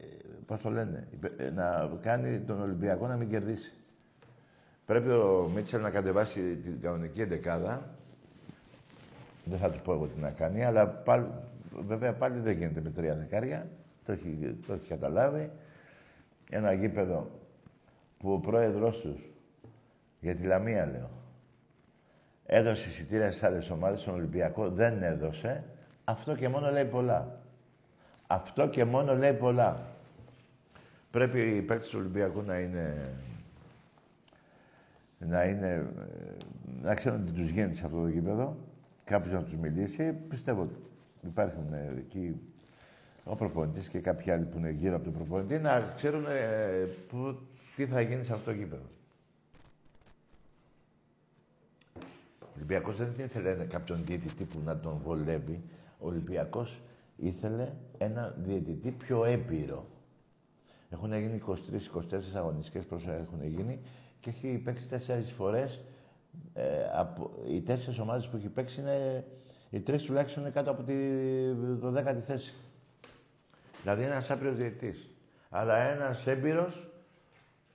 πώς το λένε, ε, να κάνει τον Ολυμπιακό να μην κερδίσει. Πρέπει ο Μίτσελ να κατεβάσει την κανονική εντεκάδα. Δεν θα του πω εγώ τι να κάνει, αλλά πάλι, βέβαια πάλι δεν γίνεται με τρία δεκάρια. Το έχει, το έχει καταλάβει. Ένα γήπεδο που ο πρόεδρος τους, για τη Λαμία λέω, έδωσε εισιτήρια στις άλλες ομάδες, στον Ολυμπιακό δεν έδωσε. Αυτό και μόνο λέει πολλά. Αυτό και μόνο λέει πολλά. Πρέπει οι παίκτες του Ολυμπιακού να είναι... να είναι... να ξέρουν τι τους γίνεται σε αυτό το γήπεδο. Κάποιος να τους μιλήσει. Πιστεύω ότι υπάρχουν εκεί ο προπονητής και κάποιοι άλλοι που είναι γύρω από τον προπονητή να ξέρουν ε, που, τι θα γίνει σε αυτό το γήπεδο. Ο Ολυμπιακός δεν ήθελε κάποιον διαιτητή που να τον βολεύει. Ο Ολυμπιακός ήθελε ένα διαιτητή πιο έμπειρο. Έχουν γίνει 23-24 αγωνιστικές πόσο έχουν γίνει και έχει παίξει τέσσερις φορές. Ε, από, οι τέσσερις ομάδες που έχει παίξει είναι, οι τρεις τουλάχιστον είναι κάτω από τη 12η θέση. Δηλαδή ένας άπειρος διαιτητής. Αλλά ένας έμπειρος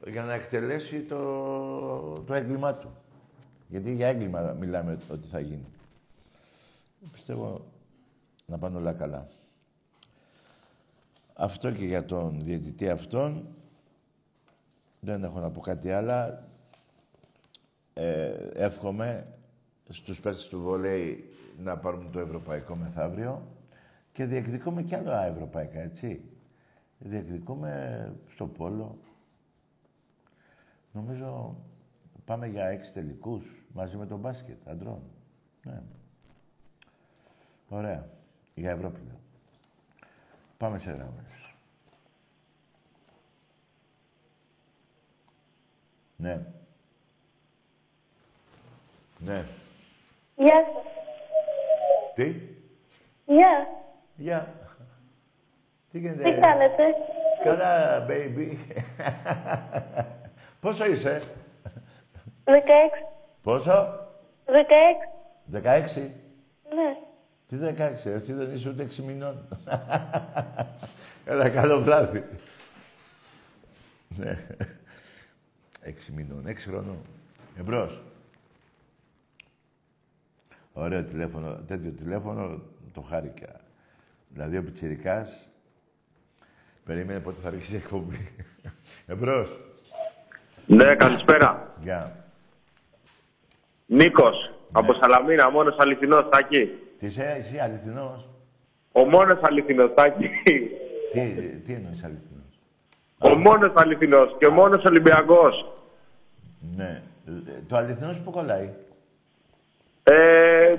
για να εκτελέσει το, το έγκλημά του. Γιατί για έγκλημα μιλάμε ότι θα γίνει. Πιστεύω να πάνε όλα καλά. Αυτό και για τον διαιτητή αυτόν. Δεν έχω να πω κάτι άλλο. Ε, εύχομαι στους παίκτες του βολέι να πάρουν το ευρωπαϊκό μεθαύριο και διεκδικούμε κι άλλα ευρωπαϊκά, έτσι. Διεκδικούμε στο πόλο. Νομίζω πάμε για έξι τελικούς μαζί με τον μπάσκετ αντρών. Ναι. Ωραία. Για Ευρώπη λέω. Πάμε σε γραμμές. Ναι. Ναι. Γεια σας. Τι; Γεια. Γεια. Τι γίνεται; Τι κάνετε; Καλά, baby. Πόσο είσαι; 16. Πόσο; 16. 16. Ναι. Τι 16, εσύ δεν είσαι ούτε 6 μηνών. Έλα, καλό βράδυ. Ναι. 6 μηνών, 6 χρονών. Εμπρός. Ωραίο τηλέφωνο, τέτοιο τηλέφωνο το χάρηκα. Δηλαδή ο Πιτσιρικάς περίμενε πότε θα ρίξει εκπομπή. Εμπρός. Ναι, καλησπέρα. Γεια. Νίκος, από Σαλαμίνα, μόνος αληθινός, Τάκη. Τι είσαι, εσύ αληθινός; Ο μόνος αληθινός, Τάκη. Τι, τι εννοείς αληθινός; Ο μόνος αληθινός και ο μόνος Ολυμπιακός. Ναι. Ε, Το αληθινός που κολλάει. Ε,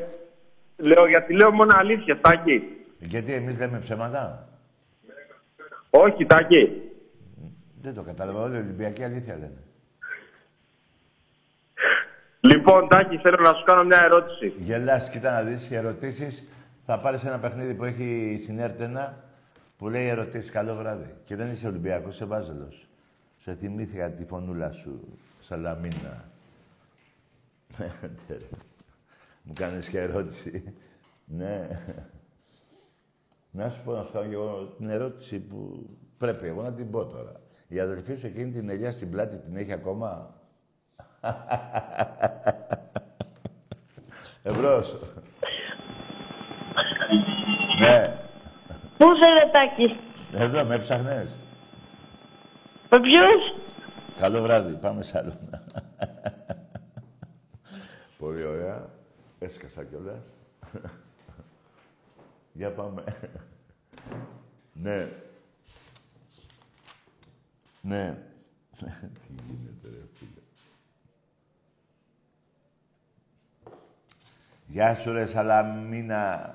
λέω, γιατί λέω μόνο αλήθεια, Τάκη. Γιατί εμείς λέμε ψέματα; Όχι, Τάκη. Δεν το κατάλαβα. Όλοι οι Ολυμπιακοί αλήθεια λένε. Λοιπόν, Τάκη, θέλω να σου κάνω μια ερώτηση. Γελάς, κοίτα να δεις, οι ερωτήσεις θα πάρεις ένα παιχνίδι που έχει συνέρτενα που λέει ερωτήσεις. Καλό βράδυ. Και δεν είσαι Ολυμπιακός, είσαι Βάζελος. Σε θυμήθηκα τη φωνούλα σου, Σαλαμίνα. *laughs* Άντε, ρε. Μου κάνεις και ερώτηση. ναι. Να σου πω να σου κάνω και εγώ την ερώτηση που πρέπει εγώ να την πω τώρα. Η αδελφή σου εκείνη την ελιά στην πλάτη την έχει ακόμα; *laughs* Εμπρός. *laughs* ναι. Πού είσαι, Ρετάκη. Εδώ με έψαχνες. Με ποιους; Καλό βράδυ. Πάμε σ' άλλο. *laughs* Πολύ ωραία. Έσκασα κιόλας. Για πάμε. ναι. Ναι. Τι γίνεται ρε φίλε. Γεια σου ρε Σαλαμίνα.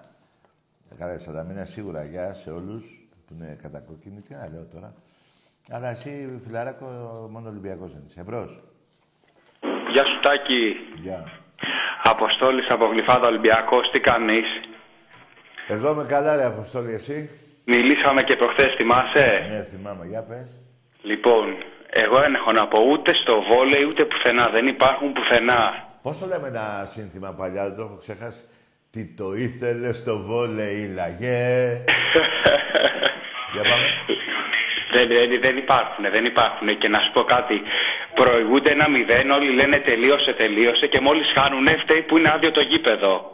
Ε, Καλά, Σαλαμίνα σίγουρα γεια σε όλους που είναι κατακόκκινοι. Τι να λέω τώρα. Αλλά εσύ, φιλαράκο, μόνο Ολυμπιακός δεν είσαι. Εμπρός. Γεια σου Τάκη. Γεια. Αποστόλης από Γλυφάδα Ολυμπιακός. Τι κάνεις; Εγώ είμαι καλά, ρε Αποστόλη, εσύ. Μιλήσαμε και προχθές, θυμάσαι; Ναι, θυμάμαι. Για πες. Λοιπόν, εγώ δεν έχω να πω ούτε στο βόλεϊ ούτε πουθενά. Δεν υπάρχουν πουθενά. Πόσο λέμε ένα σύνθημα παλιά, δεν το έχω ξεχάσει. Τι το ήθελε στο βόλεϊ, λαγέ. *laughs* Για πάμε. Δεν, δεν, δεν υπάρχουν, δεν υπάρχουν. Και να σου πω κάτι. Προηγούνται ένα μηδέν, όλοι λένε τελείωσε, τελείωσε και μόλις χάνουν φταίει που είναι άδειο το γήπεδο.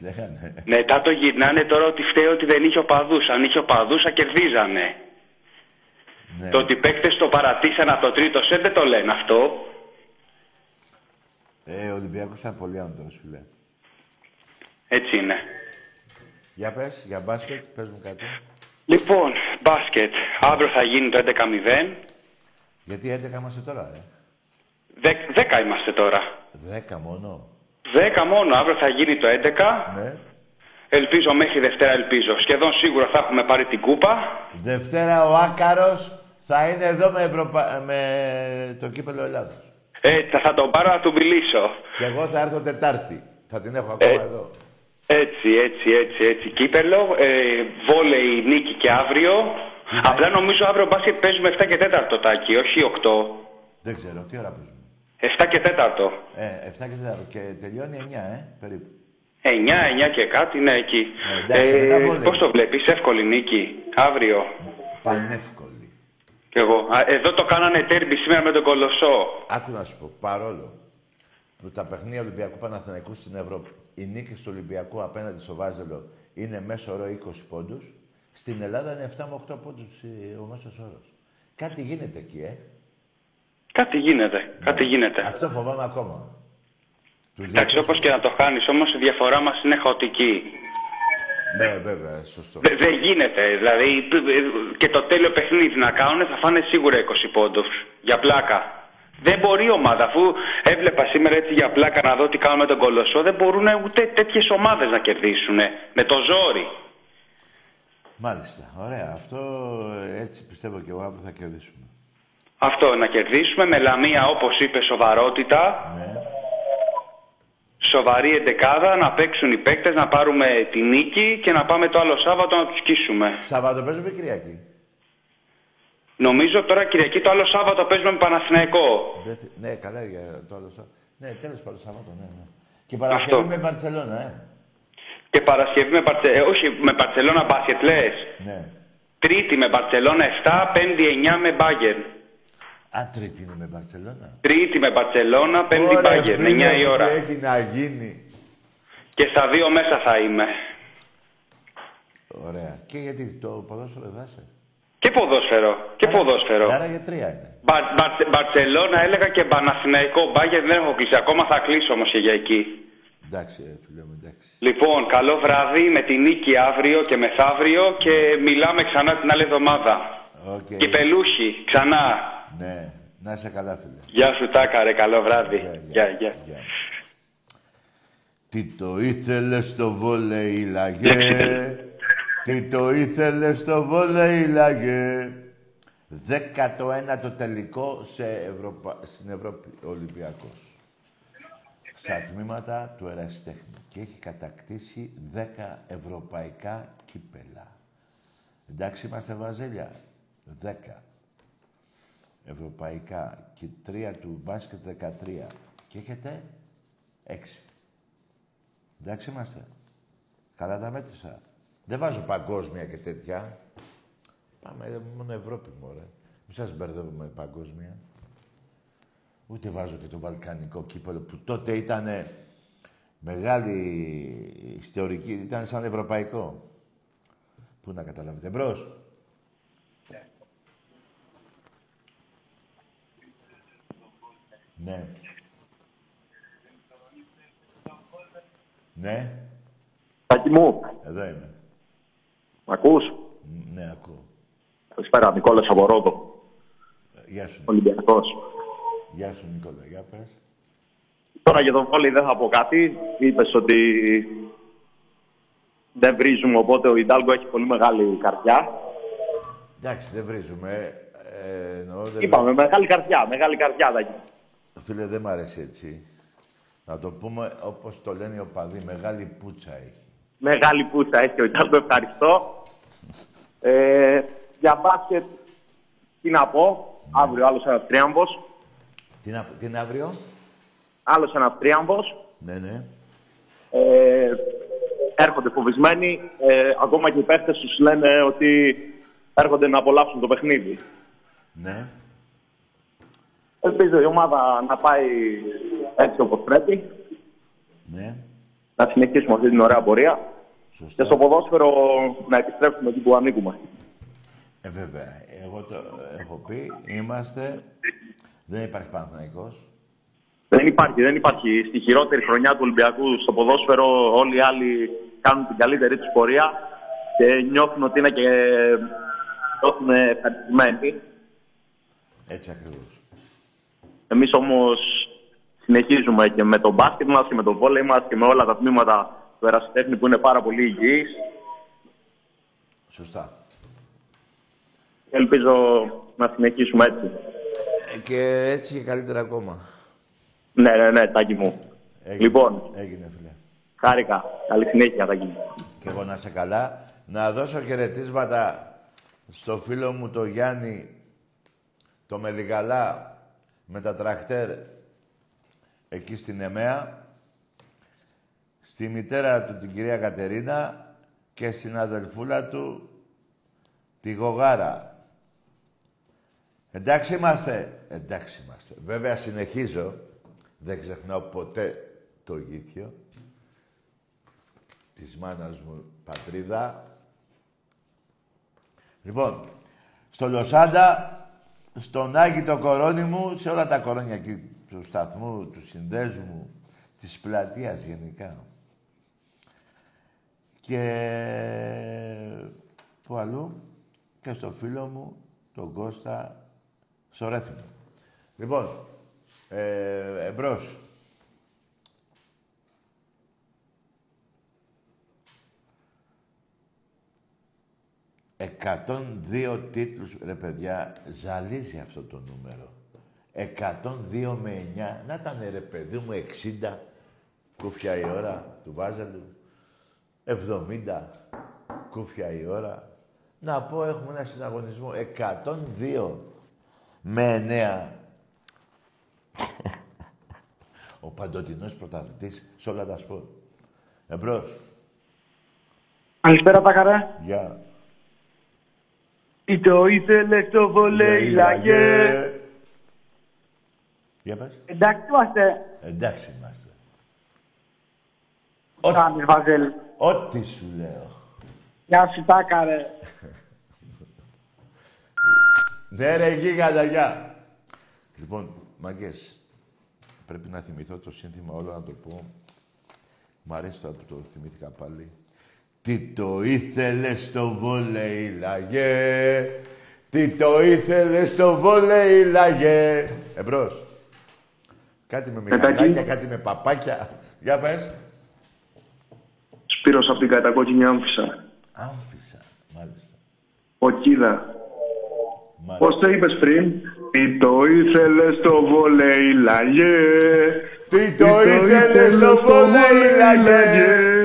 Α, ναι, έτσι λέγανε. Μετά το γυρνάνε τώρα ότι φταίει ότι δεν είχε οπαδούς. Αν είχε οπαδούς θα κερδίζανε. Ναι. Το ότι οι παίκτες το παρατήσαν από το τρίτο σετ δεν το λένε αυτό. Ε, ο Ολυμπιακός ήταν πολύ άντρος, φίλε. Έτσι είναι. Για πες, για μπάσκετ, πες μου κάτι. Λοιπόν, μπάσκετ. Αύριο θα γίνει το 11-0. Γιατί 11 είμαστε τώρα, ε; Δε- 10 είμαστε τώρα. 10 μόνο; 10 μόνο. Αύριο θα γίνει το 11. Ναι. Ελπίζω μέχρι Δευτέρα ελπίζω. Σχεδόν σίγουρα θα έχουμε πάρει την κούπα. Δευτέρα ο Άκαρος θα είναι εδώ με, Ευρωπα... με το κύπελο Ελλάδος. Ε, θα, θα τον πάρω να του μιλήσω. Και εγώ θα έρθω Τετάρτη. Θα την έχω ακόμα Ε. εδώ. Έτσι, έτσι, έτσι, έτσι. Κύπελο, ε, βόλεϊ νίκη και αύριο. Απλά νομίζω αύριο μπάσκετ παίζουμε 7 και 4 τάκι, όχι 8. Δεν ξέρω, τι ώρα παίζουμε. 7 και 4. Ε, 7 και 4 και τελειώνει 9, ε, περίπου. 9, 9 και κάτι, ναι, εκεί. Ε, εντάξει, μετά Ε, βόλεϊ. Πώς το βλέπεις, εύκολη νίκη, αύριο. Πανεύκολη. Κι εγώ. Α, Εδώ το κάνανε τέρμπι σήμερα με τον Κολοσσό. Άκου να σου πω, παρόλο που τα παιχνίδια Ολυμπιακού Παναθηναϊκού στην Ευρώπη, η νίκη του Ολυμπιακού απέναντι στο Βάζελο είναι μέσο όρο 20 πόντους, στην Ελλάδα είναι 7 με 8 πόντους ε, ο μέσος όρος. Κάτι γίνεται εκεί, ε. Κάτι γίνεται. Κάτι γίνεται. Αυτό φοβάμαι ακόμα. Τους Εντάξει, διακόσους- όπως και να το κάνει, όμως η διαφορά μας είναι χαοτική. Ναι, βέβαια, σωστό. Δε- Δεν γίνεται. Δηλαδή και το τέλειο παιχνίδι να κάνουν θα φάνε σίγουρα 20 πόντους. Για πλάκα. Δεν μπορεί η ομάδα, αφού έβλεπα σήμερα έτσι για πλάκα να δω τι κάνουν με τον Κολοσσό, δεν μπορούν ούτε τέτοιες ομάδες να κερδίσουν. Με το ζόρι. Μάλιστα, ωραία. Αυτό ε, έτσι πιστεύω και εγώ αύριο θα κερδίσουμε. Αυτό, να κερδίσουμε με λαμία όπως είπε σοβαρότητα, Ναι. σοβαρή εντεκάδα, να παίξουν οι παίκτες, να πάρουμε τη νίκη και να πάμε το άλλο Σάββατο να τους σκίσουμε. Σαββάτο παίζουμε Κυριακή. Νομίζω τώρα Κυριακή το άλλο Σάββατο παίζουμε με Παναθηναϊκό. Δεν θυ- Ναι, καλά για το άλλο Σαββάτο. Ναι, τέλος πάντων Σαββάτο, ναι, ναι. Και Παρασκευή Αυτό. με Μπαρτσελώνα, ε. Και Παρασκευή με Μπαρτσε... ε, όχι, με Μπαρτσελώνα μπάσκετ λες. Ναι. Τρίτη με Μπαρτσελώνα 7, Πέμπτη 9 με Μπάγκερ. Α, τρίτη είναι με Μπαρτσελώνα. Τρίτη με Μπαρτσελώνα, Πέμπτη Ωραία, Μπάγκερ, με φίλε 9 η μου, ώρα. Τι έχει να γίνει. Και στα δύο μέσα θα είμαι. Ωραία. Και γιατί το ποδόσφαιρο δεν θα είσαι; Και ποδόσφαιρο. Και ποδόσφαιρο. Άρα για τρία είναι. Μπα- Μπαρ- Μπαρτσελώνα έλεγα και Παναθηναϊκό. Μπάγκερ δεν έχω κλείσει. Ακόμα θα κλείσω όμως και για εκεί. Εντάξει, ε, φίλε μου, εντάξει. Λοιπόν, καλό βράδυ με τη νίκη αύριο και μεθαύριο και μιλάμε ξανά την άλλη εβδομάδα. Οκ. Κυπελούχοι, ξανά. Ναι, να είσαι καλά, φίλε. Γεια σου Τάκα ρε, καλό βράδυ. Γεια, γεια. Γεια. Τι το ήθελε στο βόλεϊ λαγέ, *laughs* τι το ήθελε στο βόλεϊ λαγέ. Δέκατο ένα το τελικό σε Ευρωπα... στην Ευρώπη ο Ολυμπιακός. Στα τμήματα του ερασιτέχνη και έχει κατακτήσει 10 ευρωπαϊκά κύπελα. Εντάξει είμαστε βαζέλια. 10 ευρωπαϊκά και 3 του μπάσκετ 13. Και έχετε 6. Εντάξει είμαστε. Καλά τα μέτρησα. Δεν βάζω παγκόσμια και τέτοια. Πάμε μόνο Ευρώπη, μωρέ. Μην σας μπερδεύω με παγκόσμια. Ούτε βάζω και το βαλκανικό κύπελο που τότε ήταν μεγάλη ιστορική, ήταν σαν ευρωπαϊκό. Πού να καταλάβετε. Μπρος. Ναι. Ναι. Τάκη μου, Εδώ είμαι. μ' ακούς; Μ, Ναι, ακούω. Καλησπέρα, Νικόλας από Ρόδο, Ε, Γεια σου. Ολυμπιακός. Γεια σου, Νικόλα. Για πες. Τώρα για τον βόλεϊ δεν θα πω κάτι. Είπες ότι δεν βρίζουμε, οπότε ο Ιντάλγκο έχει πολύ μεγάλη καρδιά. Εντάξει, δεν βρίζουμε. Ε, εννοώ, δεν Είπαμε, μεγάλη καρδιά, μεγάλη καρδιά, Τάκη. Φίλε, δεν μ' αρέσει έτσι. Να το πούμε όπως το λένε οι οπαδοί. Μεγάλη πουτσα έχει. Μεγάλη πούτσα έχει ο Ιντάλγκο, ευχαριστώ. Ε, για μπάσκετ, τι να πω, αύριο άλλος ένας τρίαμβος. Τι, να, τι είναι αύριο; Άλλος ένας τρίαμβος. Ναι, ναι. Ε, έρχονται φοβισμένοι. Ε, ακόμα και οι παίχτες τους λένε ότι έρχονται να απολαύσουν το παιχνίδι. Ναι. Ελπίζω η ομάδα να πάει έτσι όπως πρέπει. Ναι. Να συνεχίσουμε αυτή την ωραία πορεία. Σωστά. Και στο ποδόσφαιρο να επιστρέψουμε εκεί που ανήκουμε. Ε, βέβαια. Εγώ το έχω πει. Είμαστε... Δεν υπάρχει Παναθηναϊκός. Δεν υπάρχει, δεν υπάρχει. Στη χειρότερη χρονιά του Ολυμπιακού στο ποδόσφαιρο όλοι οι άλλοι κάνουν την καλύτερη τους πορεία και νιώθουν ότι είναι και νιώθουν ευχαριστημένοι. Έτσι ακριβώς. Εμείς όμως συνεχίζουμε και με τον μπάσκετ μας και με τον βόλεϊ μας και με όλα τα τμήματα του ερασιτέχνη που είναι πάρα πολύ υγιείς. Σωστά. Ελπίζω να συνεχίσουμε έτσι. Ε, και έτσι και καλύτερα ακόμα. Ναι, ναι, ναι, Τάκη μου. Έγινε. Λοιπόν, Έγινε, φίλε. χάρηκα. Καλή συνέχεια, Τάκη μου. Και εγώ να είσαι καλά. Να δώσω χαιρετίσματα στο φίλο μου το Γιάννη, το Μελιγαλά, με τα τρακτέρ εκεί στην ΕΜΕΑ, στη μητέρα του την κυρία Κατερίνα και στην αδελφούλα του τη Γογάρα. Εντάξει είμαστε. Εντάξει είμαστε. Βέβαια συνεχίζω. Δεν ξεχνάω ποτέ το γήθιο της μάνας μου πατρίδα. Λοιπόν, στο Λοσάντα, στον Άγιο το κορώνι μου, σε όλα τα κορώνια εκεί του σταθμού, του συνδέσμου, της πλατείας γενικά. Και που αλλού και στο φίλο μου, τον Κώστα, στο Ρέθιμο. Λοιπόν, ε, εμπρός. Εκατόν δύο τίτλους, ρε παιδιά, ζαλίζει αυτό το νούμερο. 102 με 9. Να ήταν ρε παιδί μου 60 κούφια η ώρα του Βάζελου. 70 κούφια η ώρα. Να πω έχουμε ένα συναγωνισμό 102 με 9. Ο παντοτινός πρωταθλητής σε όλα τα σπορ. Εμπρός. Καλησπέρα, Πάκαρα. Γεια. Τι το ήθελε στο βολέι, λαγέ. Για πες. Εντάξει είμαστε. Εντάξει είμαστε. Κάνεις, Βαζέλ. Ό,τι σου λέω. Γεια σου, Τάκαρε. *laughs* Ναι ρε γίγαντα, γεια. Λοιπόν, μαγκές, πρέπει να θυμηθώ το σύνθημα όλο να το πω. Μ' αρέσει τώρα που το θυμήθηκα πάλι. Τι το ήθελες στο βόλεϊ λαγέ, τι το ήθελες στο βόλεϊ λαγέ. Εμπρός. Κάτι με μηχανάκια, κάτι με παπάκια. Για πες. Σπύρος από την κατακόκκινη άμφισα. Άμφισα, μάλιστα. Ο Κίδα. μάλιστα. Πώς το είπες πριν; Τι το ήθελες στο βολέι λαγέ. Τι το ήθελες στο βόλεϊ λαγέ.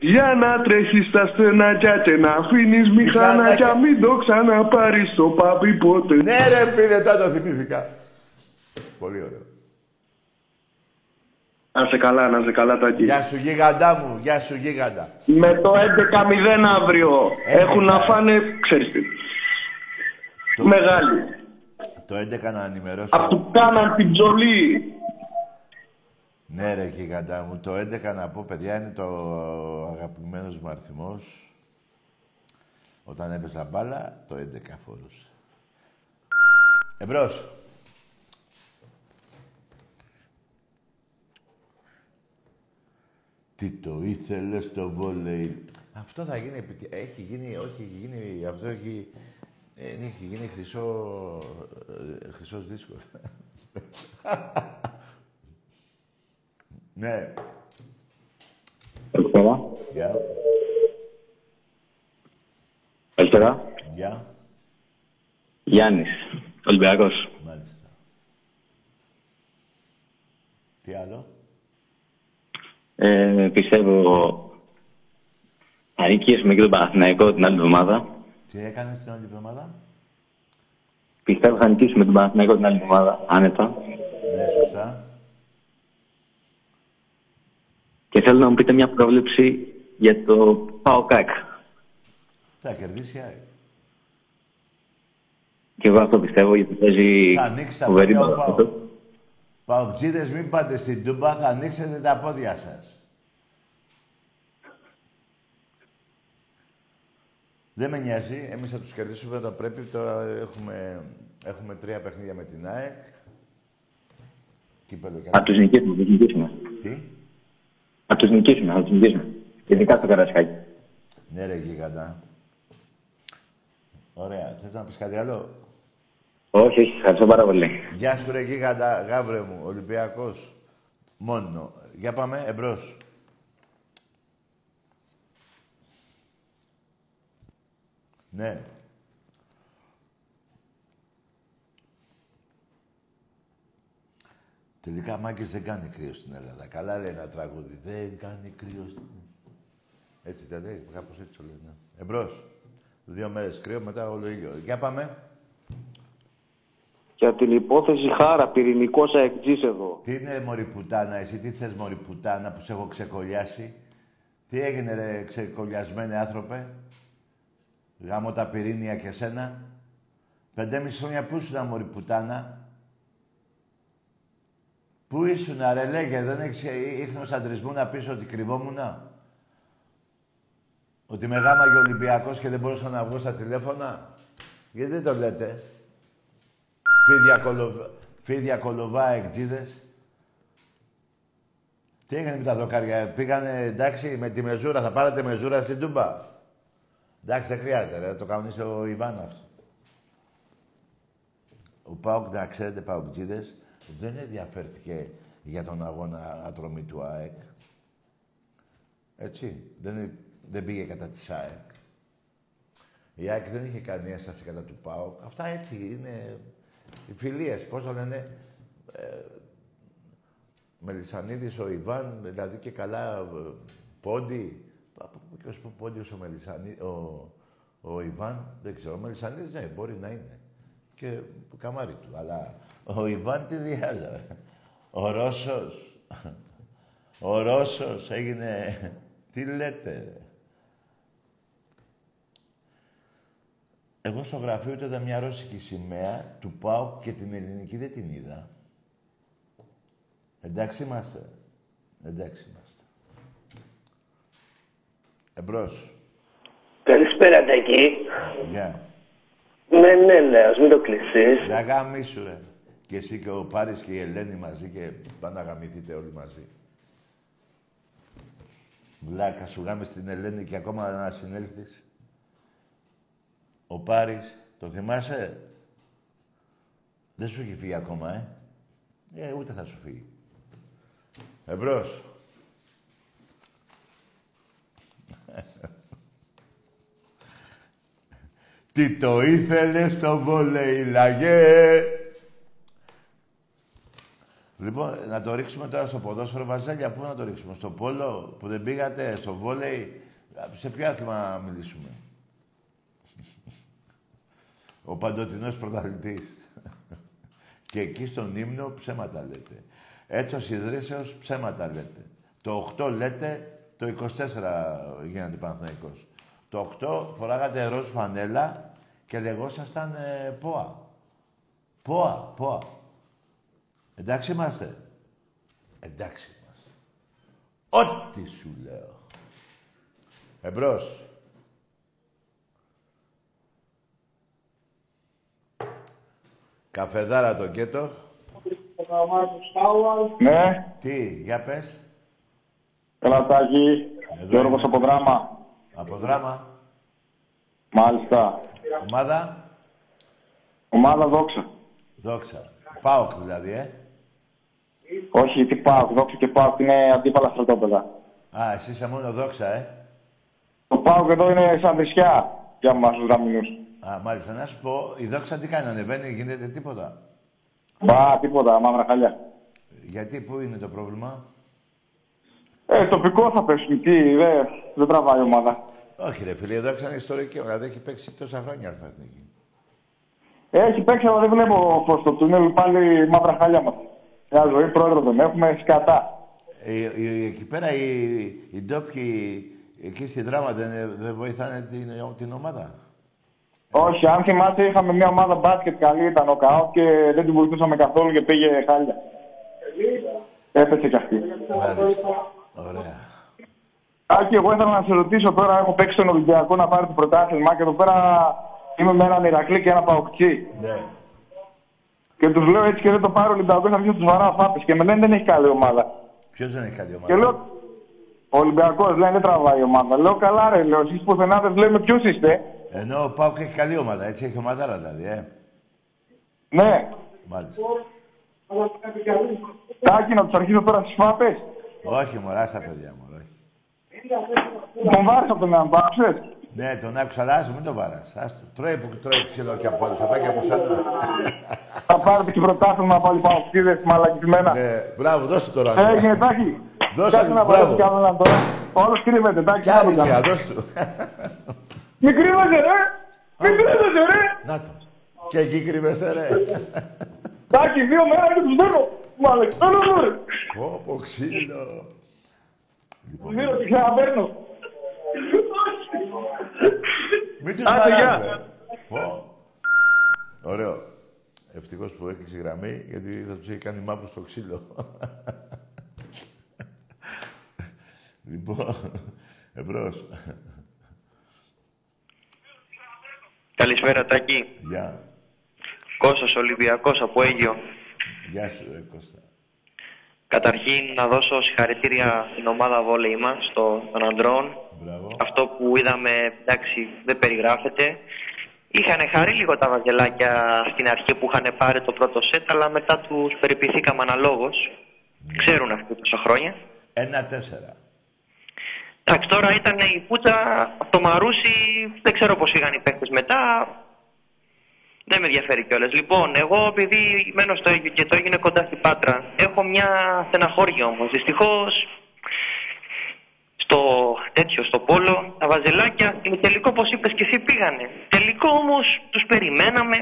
Για να τρέχεις στα στενάκια και να αφήνεις μηχανάκια Μην το ξαναπάρεις στο πάπι ποτέ Ναι ρε φίλε, τώρα το θυμήθηκα. Πολύ ωραίο. Να σε καλά, να σε καλά Τάκη. Γεια σου γίγαντά μου, γεια σου γίγαντα. Με το 11-0 αύριο έχουν να φάνε, ξέρεις τι. Μεγάλη. Το 11 να ενημερώσω. Απ' του κάναν την τζολή. Ναι ρε γίγαντα μου, το 11 να πω παιδιά είναι το αγαπημένος μου αριθμός. Όταν έπαιζα μπάλα, το 11 φορούσε. Εμπρός. Τι το ήθελες στο βόλεϊ; Αυτό θα γίνει, επιτυ- έχει γίνει, όχι, έχει γίνει, αυτό έχει, ε, έχει γίνει χρυσό, ε, χρυσός δίσκος. *laughs* ναι, Καλησπέρα. γεια, Καλησπέρα. γεια, Γιάννης, Ολυμπιακός. μάλιστα. Τι άλλο; Ε, πιστεύω θα νικήσουμε και τον Παναθηναϊκό την άλλη εβδομάδα. Τι έκανες την άλλη εβδομάδα; Πιστεύω θα νικήσουμε τον Παναθηναϊκό την άλλη εβδομάδα, άνετα. Ναι, σωστά. Και θέλω να μου πείτε μια πρόβλεψη για το ΠΑΟΚΑΚ. Θα κερδίσει η ΑΕΚ. Και εγώ αυτό πιστεύω γιατί παίζει Θα ανοίξει τα φοβερή πόδια ο μπάλα. ΠΑΟΚ. Παοκτζίδες, μην πάτε στην Τούμπα, θα ανοίξετε τα πόδια σας. Δεν με νοιάζει. Εμείς θα τους κερδίσουμε όταν πρέπει. Τώρα έχουμε, έχουμε τρία παιχνίδια με την ΑΕΚ. Κύπελο και Θα τους νικήσουμε, θα τους νικήσουμε. Τι; Θα τους νικήσουμε, θα τους νικήσουμε. Ειδικά στο Καρασχάκι. Ναι ρε γίγαντα. Ωραία. Θες να πεις κάτι άλλο; Όχι, όχι, ευχαριστώ πάρα πολύ. Γεια σου ρε γίγαντα, γάβρε μου, Ολυμπιακός. Μόνο. Για πάμε, εμπρός. Ναι. Τελικά μάγκες δεν κάνει κρύο στην Ελλάδα. Καλά λέει ένα τραγούδι. Δεν κάνει κρύο στην... Έτσι δεν λέει, κάπως έτσι το λέει. Ναι. Εμπρός. Δύο μέρες κρύο, μετά όλο ίδιο. Για πάμε. Για την υπόθεση Χάρα, πυρηνικό αεκτζής εδώ. Τι είναι μωρή πουτάνα, εσύ τι θες μωρή πουτάνα που σε έχω ξεκολλιάσει; Τι έγινε ρε ξεκολλιασμένε άνθρωπε; Γάμω τα πυρήνια και σένα. Πεντέμιση χρόνια πού ήσουν, μωρή πουτάνα; Πού ήσουν, ρε λέγε, δεν έχεις ίχνος αντρισμούς να πεις ότι κρυβόμουνα; Ότι με γάμαγε ο Ολυμπιακός και δεν μπορούσα να βγω στα τηλέφωνα; Γιατί δεν το λέτε; Φίδια, κολοβά, φίδια κολοβά εκτζίδες. Τι έγινε με τα δοκάρια, πήγανε εντάξει με τη μεζούρα, θα πάρετε μεζούρα στην Τούμπα; Εντάξει, δεν χρειάζεται, ρε, το κανονίσει ο Ιβάν αυτό. Ο Πάοκ, να ξέρετε, Παοκτζίδες, δεν ενδιαφέρθηκε για τον αγώνα ατρομή του ΑΕΚ. Έτσι, δεν, δεν πήγε κατά της ΑΕΚ. Η ΑΕΚ δεν είχε κάνει ένσταση κατά του ΠΑΟΚ. Αυτά έτσι είναι οι φιλίες. Πώς το λένε, ε, Μελισανίδης, ο Ιβάν, δηλαδή και καλά ε, πόντι. Από πού και ως πού πόντιος ο, Μελισανί, ο, ο Ιβάν, δεν ξέρω. Ο Μελισανίδης, ναι, μπορεί να είναι. Και το καμάρι του. Αλλά ο Ιβάν τι διάλογο. Ο Ρώσος. Ο Ρώσος έγινε... Τι λέτε, ρε. Εγώ στο γραφείο του είδα μια ρώσικη σημαία του ΠΑΟ και την ελληνική δεν την είδα. Εντάξει είμαστε. Εντάξει είμαστε. Εμπρός. Καλησπέρα, Τάκη. Γεια. Ναι, ναι, ναι, μην το κλεισείς. Να γαμίσου, ρε. Και εσύ και ο Πάρης και η Ελένη μαζί και πάνε να γαμηθείτε όλοι μαζί. Βλάκα, σου γάμεις την Ελένη και ακόμα να συνέλθεις. Ο Πάρης, το θυμάσαι; Δεν σου έχει φύγει ακόμα, ε; Ε, ούτε θα σου φύγει. Εμπρός. Τι το ήθελες στο βόλεϊ, λαγέ. Λοιπόν, να το ρίξουμε τώρα στο ποδόσφαιρο, Βαζέλια. Πού να το ρίξουμε, στο πόλο που δεν πήγατε, στο βόλεϊ. Σε ποιο άθλημα να μιλήσουμε; Ο παντοτινός πρωταθλητής. Και εκεί στον ύμνο ψέματα λέτε. Έτσος ιδρύσεως ψέματα λέτε. Το 8 λέτε, το 24 γίνατε Παναθηναϊκός. Το 8 φοράγατε ροζ φανέλα και λεγόσασταν ε, ΠΟΑ. ΠΟΑ, ΠΟΑ. Εντάξει είμαστε. Εντάξει είμαστε. Ό,τι σου λέω. Εμπρός. Καφεδάρα το κέτο. Ναι, Τι, για πες. Καλατάκη, Γιώργος από δράμα. Από δράμα. Μάλιστα. Ομάδα. Ομάδα δόξα. Δόξα. Πάοκ δηλαδή, ε. Όχι, τι πάω, δόξα και πάω, είναι αντίπαλα στρατόπεδα. Α, εσύ είσαι μόνο δόξα, ε. Το πάω εδώ είναι σαν δυσιά για μας τους γραμμινούς. Α, μάλιστα. Να σου πω, η δόξα τι κάνει, ανεβαίνει, γίνεται τίποτα; Μπα, τίποτα, μαύρα χαλιά. Γιατί, πού είναι το πρόβλημα; Ε, τοπικό θα πέσουν, τι, δε, δεν τραβάει η ομάδα. Όχι ρε φίλε, η δόξα είναι ιστορική, δηλαδή έχει παίξει τόσα χρόνια αλφαθνική. Έχει παίξει, αλλά δεν βλέπω φως στο τούνελ, πάλι μαύρα χαλιά μας. Μια ζωή πρόεδρο δεν έχουμε, σκατά. Ε, ε, εκεί πέρα οι, οι ντόπιοι εκεί στη δράμα δεν, δεν βοηθάνε την, την ομάδα; Όχι, αν θυμάστε, είχαμε μια ομάδα μπάσκετ καλή, ήταν ο ΚΑΟ και δεν την βοηθούσαμε καθόλου και πήγε χάλια. Έπεσε κι αυτή. Μάλιστα. Ωραία. Άκη, εγώ ήθελα να σε ρωτήσω τώρα, έχω παίξει τον Ολυμπιακό να πάρει το πρωτάθλημα και εδώ πέρα είμαι με έναν Ηρακλή και ένα Παοκτσί. Ναι. Και τους λέω έτσι και δεν το πάρω ο Ολυμπιακό, θα βγει τους βαρά φάπε. Και με λένε δεν έχει καλή ομάδα. Ποιος δεν έχει καλή ομάδα; Και λέω, ο Ολυμπιακός λέει δεν τραβάει η ομάδα. Λέω καλά, ρε, λέω, εσείς πουθενά δεν λέμε ποιος είστε. Ενώ ο Πάουκ έχει καλή ομάδα, έτσι έχει ομαδάρα δηλαδή, ε. Ναι. Μάλιστα. Τάκι να τους αρχίσω τώρα στις φάπε. Όχι, μωρά στα παιδιά μου, όχι. Τον βάρεσα από τον έναν πάψε. Ναι, τον άκουσα, αλλά άστο, μην τον βάρας. Άστο. Τρώει που τρώει ξύλο και από άλλους. Θα πάει και από σένα. Θα πάρετε και πρωτάθλημα πάλι πάω κτίδε μαλακισμένα. Ναι, μπράβο, δώσε το ραντεβού. Έγινε, Τάκι. Δώσε Κάτσε του, να μπράβο. βάλω κι άλλο έναν τώρα. Όλος κρύβεται, Τάκι. Κι να το άλλη κάνω. μια, δώσε του. Μην κρύβεσαι, ρε! Μην κρύβεσαι, ρε! Να το. Και εκεί κρύβεσαι, ρε. Τάκι, δύο μέρα και τους δίνω. Μαλακισμένο μου, ρε! Πω, πω, ξύλο. Τους δίνω και ξαναπαίρνω. Μην τους Άντε, βαράς, γεια. ρε. Πω. Ωραίο. Ευτυχώς που έκλεισε η γραμμή, γιατί θα τους έχει κάνει μάπου στο ξύλο. λοιπόν, εμπρός. Καλησπέρα Τάκη. Γεια. Κώστας Ολυμπιακός από Αίγιο. Γεια σου, ρε Κώστα. Καταρχήν να δώσω συγχαρητήρια στην ομάδα βόλεϊ μας, στο, των αντρών. Μπράβο. Αυτό που είδαμε, εντάξει, δεν περιγράφεται. Είχαν χαρεί λίγο τα βαζελάκια στην αρχή που είχαν πάρει το πρώτο σετ, αλλά μετά τους περιποιηθήκαμε αναλόγως. Ξέρουν αυτοί τόσα χρόνια. Ένα-τέσσερα. Εντάξει, τώρα ήταν η πουτσα από το Μαρούσι, δεν ξέρω πώς είχαν οι παίχτες μετά. Δεν με ενδιαφέρει κιόλας. Λοιπόν, εγώ επειδή μένω στο Αίγυπτο και το έγινε κοντά στην Πάτρα, έχω μια στεναχώρια όμως. Δυστυχώς, στο τέτοιο, στο πόλο, τα βαζελάκια, στην τελικό, όπως είπες και εσύ, πήγανε. Τελικό όμως τους περιμέναμε,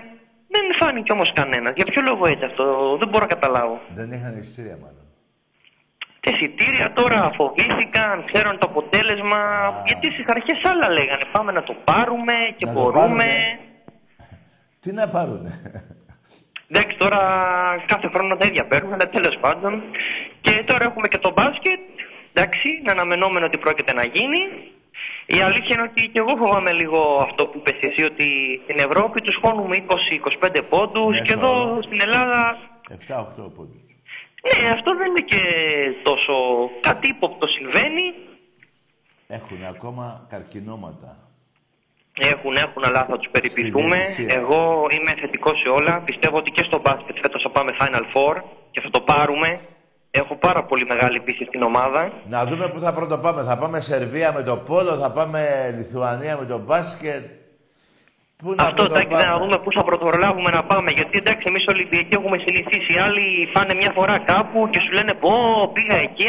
δεν φάνηκε όμως κανένας. Για ποιο λόγο έτσι αυτό, δεν μπορώ να καταλάβω. Δεν είχαν εισιτήρια μάλλον. Τα εισιτήρια τώρα φοβήθηκαν, ξέρουν το αποτέλεσμα. Γιατί στις αρχές άλλα λέγανε. Πάμε να το πάρουμε και Να το μπορούμε. πάρουνε. *laughs* Τι να πάρουνε; Εντάξει, τώρα κάθε χρόνο τα ίδια παίρνουμε, αλλά τέλος πάντων. Και τώρα έχουμε και το μπάσκετ. Εντάξει, είναι αναμενόμενο ότι πρόκειται να γίνει. Η αλήθεια είναι ότι και εγώ φοβάμαι λίγο αυτό που είπες εσύ, ότι στην Ευρώπη τους χώνουμε 20-25 πόντους και εδώ στην Ελλάδα 7-8 πόντους. ναι, αυτό δεν είναι και τόσο κάτι ύποπτο συμβαίνει. Έχουν ακόμα καρκινώματα. Έχουν, έχουν, αλλά θα τους περιποιηθούμε. διαιτησία. Εγώ είμαι θετικός σε όλα. Πιστεύω ότι και στο μπάσκετ φέτος θα πάμε Final Four και θα το πάρουμε. Έχω πάρα πολύ μεγάλη πίστη στην ομάδα. Να δούμε πού θα πρώτο πάμε. Θα πάμε Σερβία με το πόλο, θα πάμε Λιθουανία με το μπάσκετ. Πού να Αυτό πρώτο τάκι να πάμε; δούμε πού θα πρωτοπρολάβουμε να πάμε. Γιατί εντάξει, εμείς Ολυμπιακοί έχουμε συνηθίσει. Οι άλλοι πάνε μια φορά κάπου και σου λένε Πω, πήγα εκεί.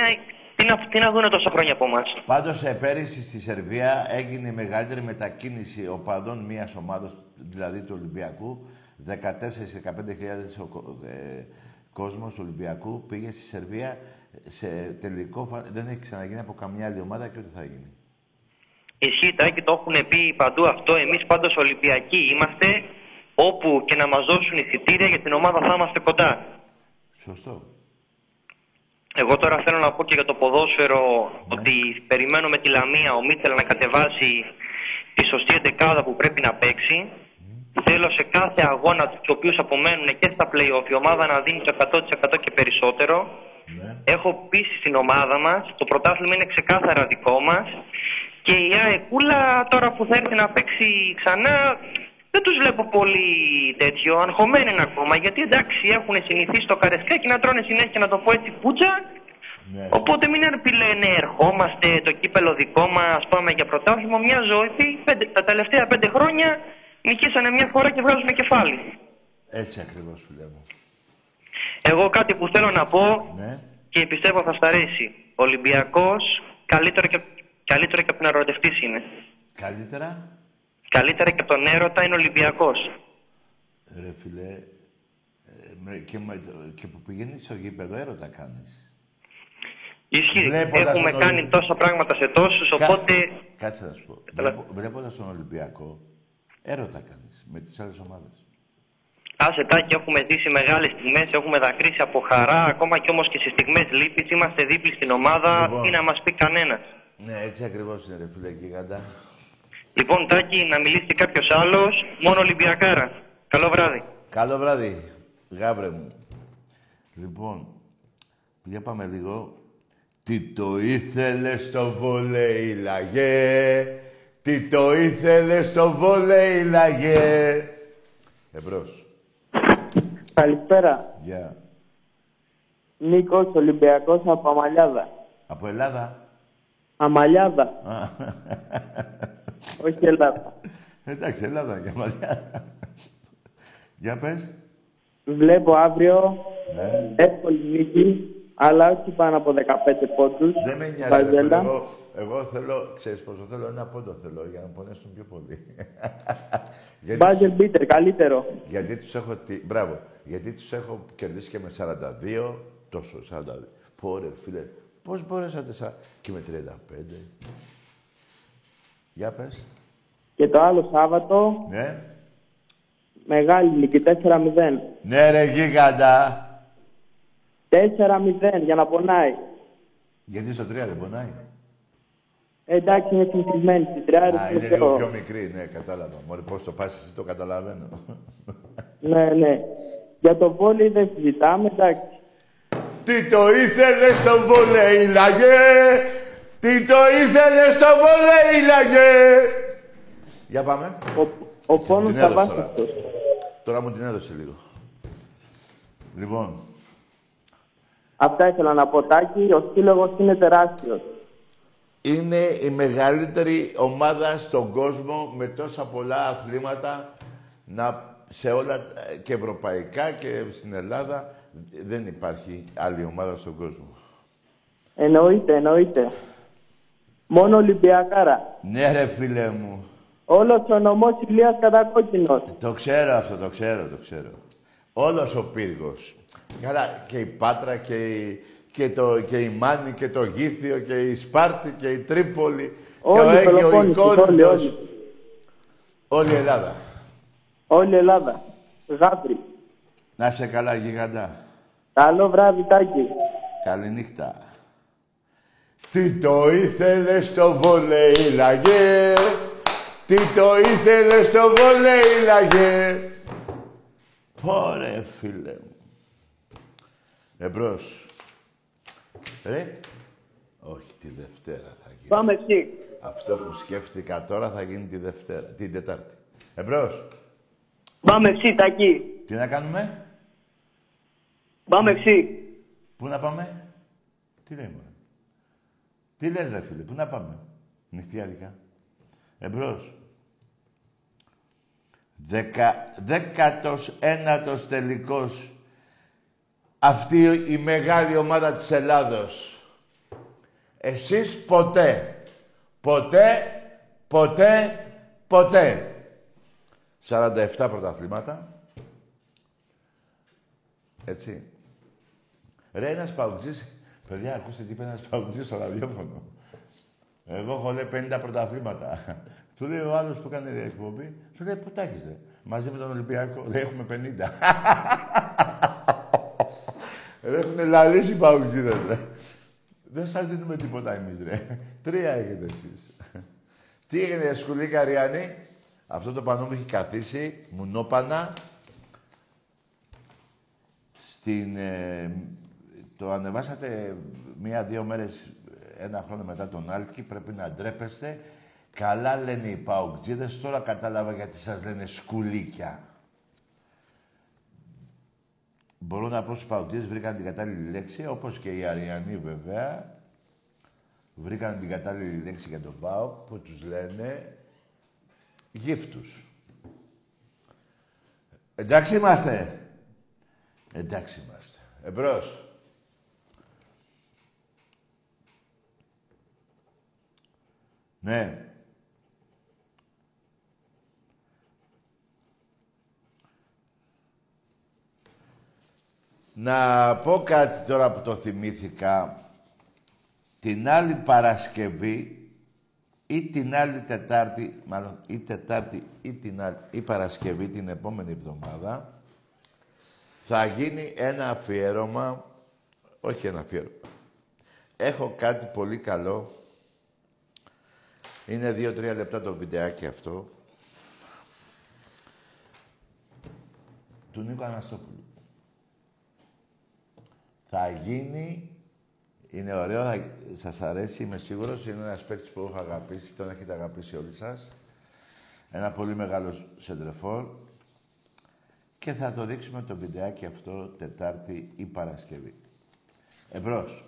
Τι να, τι να δούνε τόσα χρόνια από εμάς. Πάντως ε, πέρυσι στη Σερβία έγινε η μεγαλύτερη μετακίνηση οπαδών μιας ομάδας, δηλαδή του Ολυμπιακού. 14-15 χιλιάδες ο κο- ε, κόσμος του Ολυμπιακού πήγε στη Σερβία σε τελικό, φα- δεν έχει ξαναγίνει από καμιά άλλη ομάδα και ούτε θα γίνει. Ισχύει, Τάκη, το έχουν πει παντού αυτό. Εμείς πάντως Ολυμπιακοί είμαστε. Όπου και να μας δώσουν εισιτήρια για την ομάδα θα είμαστε κοντά. Σωστό. Εγώ τώρα θέλω να πω και για το ποδόσφαιρο ότι περιμένω με τη Λαμία ο Μίτσελ να κατεβάσει τη σωστή εντεκάδα που πρέπει να παίξει. Θέλω σε κάθε αγώνα τους οποίους απομένουν και στα play-off η ομάδα να δίνει το 100% και περισσότερο. Έχω πείσει στην ομάδα μας, το πρωτάθλημα είναι ξεκάθαρα δικό μας. Και η ΑΕΚούλα τώρα που θα έρθει να παίξει ξανά δεν τους βλέπω πολύ τέτοιο. Αγχωμένοι είναι ακόμα. Γιατί εντάξει έχουν συνηθίσει το καρεσκάκι να τρώνε συνέχεια να το πω έτσι πουτσα. Οπότε μην λένε ερχόμαστε, το κύπελο δικό μας, πάμε για πρωτάθλημα. Μια ζωή, πέντε, τα τελευταία πέντε χρόνια νικήσανε μια φορά και βγάζουν κεφάλι. Έτσι ακριβώς, φίλε μου. Εγώ κάτι που θέλω να πω Ναι. και πιστεύω θα στα αρέσει. Ο Ολυμπιακός καλύτερο και, καλύτερο και από τον ερωτευτής είναι. Καλύτερα, Καλύτερα και από τον έρωτα είναι Ολυμπιακός. ρε φίλε, ε, με- και, με, το- και που πηγαίνεις στο γήπεδο έρωτα κάνεις. Ισχύει. Βλέποντας Έχουμε τον κάνει Ολυ- τόσα πράγματα σε τόσους, Κα- οπότε Κάτσε να σου πω. Βλέπω, βλέποντας τον Ολυμπιακό, έρωτα κάνεις με τις άλλες ομάδες. άσε τάκι έχουμε ζήσει μεγάλες στιγμές, έχουμε δακρύσει από χαρά, ακόμα και όμως και σε στιγμές λύπης, είμαστε δίπλοι στην ομάδα, Λοιπόν. τι να μας πει κανένας. Ναι, έτσι ακριβώς είναι ρε φίλε γίγαντα. Λοιπόν, Τάκη, να μιλήσει και κάποιος άλλος, μόνο Ολυμπιακάρα. Καλό βράδυ. Καλό βράδυ, γάβρε μου. Λοιπόν, για πάμε λίγο. Τι το ήθελες στο βολέι λαγέ, τι το ήθελες στο βολέι λαγέ; Εμπρός. Καλησπέρα. Γεια. Νίκος Ολυμπιακός από Αμαλιάδα. Από Ελλάδα. Αμαλιάδα, Α, όχι Ελλάδα. Εντάξει, Ελλάδα και μαλλιά. Για πες. Βλέπω αύριο Ναι. εύκολη νίκη, αλλά όχι πάνω από 15 πόντους. Δεν με νοιάζει. ρε φίλε. Βαζέλα. Εγώ, εγώ θέλω, ξέρεις πόσο θέλω, ένα πόντο θέλω για να πονέσουν πιο πολύ. *laughs* Γιατί- Μπάζελ Μπίτερ, καλύτερο. Γιατί τους έχω... Τι... Μπράβο. Γιατί τους έχω κερδίσει και με 42, τόσο 42. Πω ρε φίλε, πώς μπορέσατε σα... και με 35. Για πες. Και το άλλο Σάββατο Ναι. Μεγάλη νίκη, 4-0. Ναι ρε γίγαντα. 4-0 για να πονάει. Γιατί στο 3 δεν πονάει. Ε, εντάξει, είναι συνηθισμένη στην τριάρη. Α, είναι λίγο πιο μικρή, ναι, κατάλαβα. Μωρέ, πώς το πας εσύ το καταλαβαίνω. Ναι, ναι. Για το βόλεϊ δεν συζητάμε, εντάξει. Τι το ήθελες στο βόλεϊ, λαγέ! Τι το ήθελες στο βόλεϊ, λαγέ! Για πάμε. Ο, ο πόνος την θα έδωσε βάσεις τώρα. Τώρα μου την έδωσε λίγο. Λοιπόν, Αυτά ήθελα να πω, Τάκη. Ο σύλλογος είναι τεράστιος. Είναι η μεγαλύτερη ομάδα στον κόσμο με τόσα πολλά αθλήματα να, σε όλα τα- και ευρωπαϊκά και στην Ελλάδα. Δεν υπάρχει άλλη ομάδα στον κόσμο. Εννοείται, εννοείται. Μόνο Ολυμπιακάρα. Ναι ρε φίλε μου. Όλος ο νομός Ηλίας Κατακόκκινος. Το ξέρω αυτό, το ξέρω, το ξέρω. Όλος ο πύργος. Καλά, και η Πάτρα και η, και, το, και η Μάνη και το Γήθιο και η Σπάρτη και η Τρίπολη Όλοι και ο οι Αίγιο, η Πελοπόννησοι, όλοι, Κόρινθος. όλοι. Όλη η Ελλάδα. Όλη η Ελλάδα. Γάβρι. Να σε καλά, γιγαντά. Καλό βράδυ, Τάκη. Καληνύχτα. Τι το ήθελε στο βόλεϊ, λαγέ. Τι το ήθελε στο βόλεϊ, λαγέ. Πόρε, φίλε μου. Εμπρός. Ρε. Όχι, τη Δευτέρα θα γίνει. Πάμε εκεί. Αυτό που σκέφτηκα τώρα θα γίνει τη Δευτέρα, την Τετάρτη. Εμπρός. Πάμε εσύ, Τάκη. Τι να κάνουμε; Πάμε εσύ. Πού να πάμε; Τι λέει μωρέ; Τι λες ρε φίλε, πού να πάμε; Νυχτιάδικα. Εμπρός. Δεκα, δέκατος ένατος τελικός. Αυτή η μεγάλη ομάδα της Ελλάδος. Εσείς ποτέ. Ποτέ, ποτέ, ποτέ. 47 πρωταθλήματα. Έτσι. Ρε, ένας παουτζής... Παιδιά, ακούστε τι είπε ένας παουτζής στο ραδιόφωνο. Εγώ έχω λέει 50 πρωταθλήματα. Του λέει ο άλλος που έκανε εκπομπή, του λέει πού τα έχεις, ρε; Μαζί με τον Ολυμπιακό. Λέει έχουμε 50. Ρε, έχουνε λαλήσει οι παουτζίδες, ρε. Δεν σας δίνουμε τίποτα εμείς, ρε. Τρία έχετε εσείς. τι έγινε, σκουλή Καριάννη; Αυτό το πανό μου έχει καθίσει, μουνόπανα. Στην, ε, το ανεβάσατε μία-δύο μέρες, ένα χρόνο μετά τον Άλκη, πρέπει να ντρέπεστε. Καλά λένε οι παουκτζίδες, τώρα κατάλαβα γιατί σας λένε σκουλίκια. Μπορώ να πω στους παουκτζίδες βρήκαν την κατάλληλη λέξη, όπως και οι Αριανοί βέβαια. Βρήκαν την κατάλληλη λέξη για τον ΠΑΟΚ που τους λένε γύφτους. Εντάξει είμαστε. Εντάξει είμαστε. Εμπρός. Ναι. Να πω κάτι τώρα που το θυμήθηκα. Την άλλη Παρασκευή ή την άλλη Τετάρτη, μάλλον ή Τετάρτη ή την άλλη, ή Παρασκευή την επόμενη εβδομάδα, θα γίνει ένα αφιέρωμα, όχι ένα αφιέρωμα. Έχω κάτι πολύ καλό. Είναι δύο-τρία λεπτά το βιντεάκι αυτό. Του Νίκο Αναστόπουλου. Θα γίνει, είναι ωραίο, θα, σας αρέσει, είμαι σίγουρος. Είναι ένας παίκτης που έχω αγαπήσει, τον έχετε αγαπήσει όλοι σας. Ένα πολύ μεγάλο σεντρεφόρ. Και θα το δείξουμε το βιντεάκι αυτό Τετάρτη ή Παρασκευή. Εμπρός.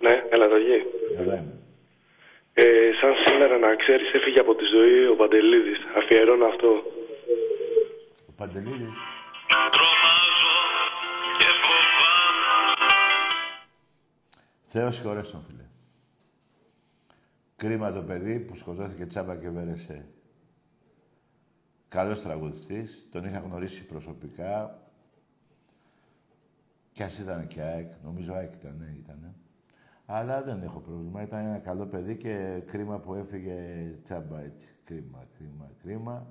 Ναι, έλα το γη. Εδώ είμαι. Ε, σαν σήμερα να ξέρεις έφυγε από τη ζωή ο Παντελίδης. Αφιερώνω αυτό. Ο Παντελίδης. Θεός συγχωρές τον, φίλε. Κρίμα το παιδί που σκοτώθηκε τσάμπα και βέρεσε. Καλός τραγουδιστής. Τον είχα γνωρίσει προσωπικά. Κι ας ήταν και ΑΕΚ. Νομίζω ΑΕΚ ήταν, ναι, ήταν. Αλλά δεν έχω πρόβλημα. Ήταν ένα καλό παιδί και κρίμα που έφυγε τσάμπα έτσι. Κρίμα, κρίμα, κρίμα.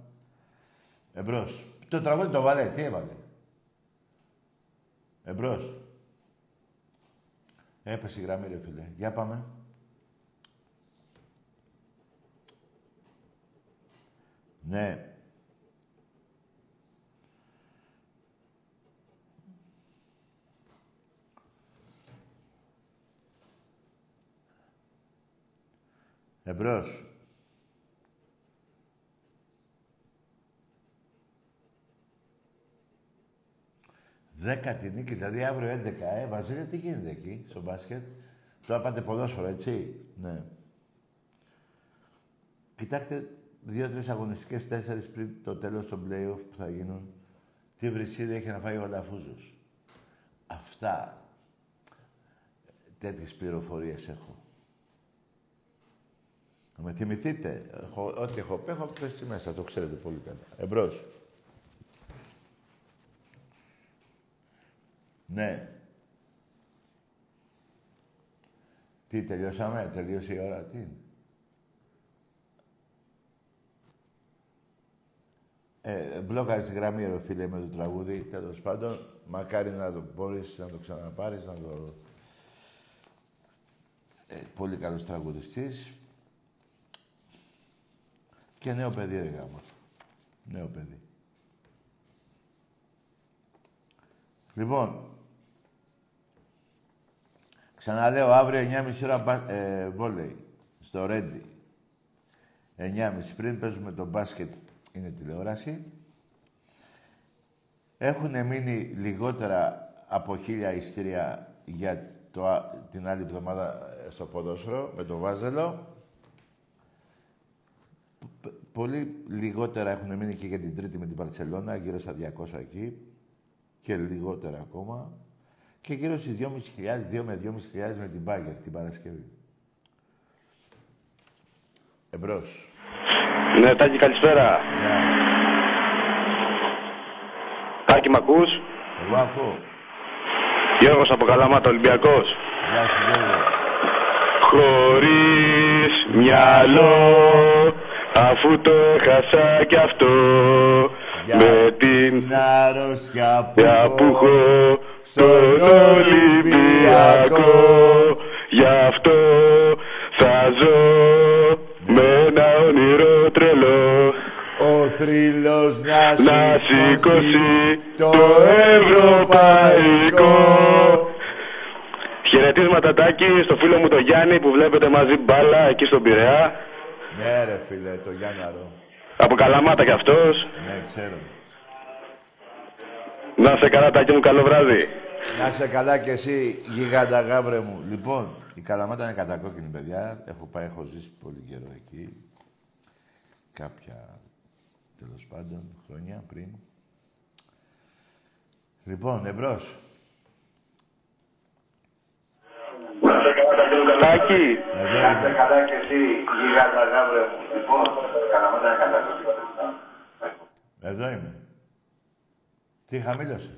Εμπρός. Το τραγούδι το βάλε, τι έβαλε; Εμπρός. Έπεσε η γραμμή, ρε φίλε. Για πάμε. Ναι. Εμπρός. Δέκατη νίκη, δηλαδή αύριο 11, ε. Βαζίλια, τι γίνεται εκεί, στο μπάσκετ. Τώρα πάτε ποδόσφαιρο, έτσι. Ναι. Κοιτάξτε, δύο-τρεις αγωνιστικές, τέσσερις πριν το τέλος των playoff που θα γίνουν. Τι βρυσίδι έχει να φάει ο Λαφούζος. Αυτά. Τέτοιες πληροφορίες έχω. Θα με θυμηθείτε. Έχω, ό,τι έχω πει, έχω πέσει μέσα. Το ξέρετε πολύ καλά. Εμπρός. Ναι. Τι, τελειώσαμε, τελείωσε η ώρα, τι είναι; Ε, μπλόκαρες τη γραμμή, ρε φίλε, με το τραγούδι. Τέλος πάντων, μακάρι να το μπορείς να το ξαναπάρεις, να το. Ε, πολύ καλός τραγουδιστής. Και νέο παιδί, ρε γάμο. Νέο παιδί. Λοιπόν, ξαναλέω, αύριο 9.30 ώρα ε, βόλεϊ, στο Ρέντι. 9.30 πριν παίζουμε το μπάσκετ, είναι τηλεόραση. Έχουν μείνει λιγότερα από χίλια ιστήρια για το, την άλλη εβδομάδα ε, στο ποδόσφαιρο με το Βάζελο. Πολύ λιγότερα έχουν μείνει και για την Τρίτη με την Παρσελώνα, γύρω στα 200 εκεί. Και λιγότερα ακόμα. Και γύρω στις 2.500, 2 με 2.500 με την Μπάγκερ την Παρασκευή. Εμπρός. Ναι, Τάκη, καλησπέρα. Τάκη, μ' ακούς; Εγώ ακούω. Γιώργος από Καλαμάτα, Ολυμπιακός. Γεια σου, Γιώργο. Χωρίς μυαλό, αφού το έχασα κι αυτό, με την αρρώστια που έχω στον Ολυμπιακό. Γι' αυτό θα ζω με ένα όνειρο τρελό. Ο θρύλος να, Να σηκώσει το ευρωπαϊκό. Χαιρετίσματα Τάκη στο φίλο μου τον Γιάννη που βλέπετε μαζί μπάλα εκεί στον Πειραιά. Ναι, ρε φίλε, το Γιάνναρο. Από Καλαμάτα κι αυτός. Ναι, ξέρω. Να είσαι καλά Τάκη μου, καλό βράδυ. Να είσαι καλά κι εσύ, γιγάντα γάβρε μου. Λοιπόν, η Καλαμάτα είναι κατακόκκινη, παιδιά. Έχω πάει, έχω ζήσει πολύ καιρό εκεί. Κάποια, τέλος πάντων, χρόνια πριν. Λοιπόν, εμπρός. Τάκη. Εδώ είμαι. καλά και εσύ, γιγάντα γάβρε μου. Λοιπόν, Καλαμάτα είναι κατακόκκινη. Εδώ είμαι. Τι χαμήλωσε.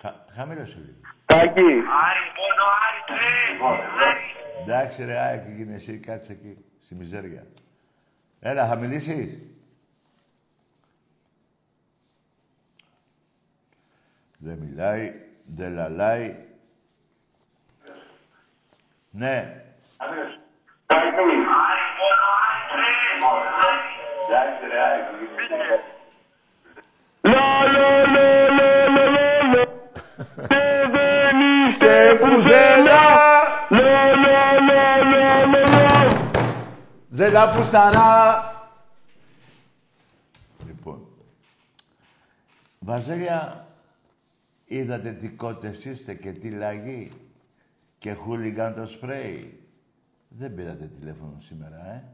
Χα, χαμήλωσε λίγο. Τάκη. Εντάξει ρε, ΑΕΚ γίνει εσύ, κάτσε εκεί, στη μιζέρια. Έλα, θα μιλήσεις. Δεν μιλάει, δεν λαλάει. Ναι. Εντάξει ρε, ΑΕΚ, γίνει Λα, λα, λα, λα, λα, λα, λα. Και δεν είσαι πουθενά. Λα, λα, λα, λα, λα, λα. Δεν τα πουσταρά. Λοιπόν. Βαζέλια, είδατε τι κότες είστε και τι λαγί και χούλιγκαν το σπρέι. Δεν πήρατε τηλέφωνο σήμερα, ε.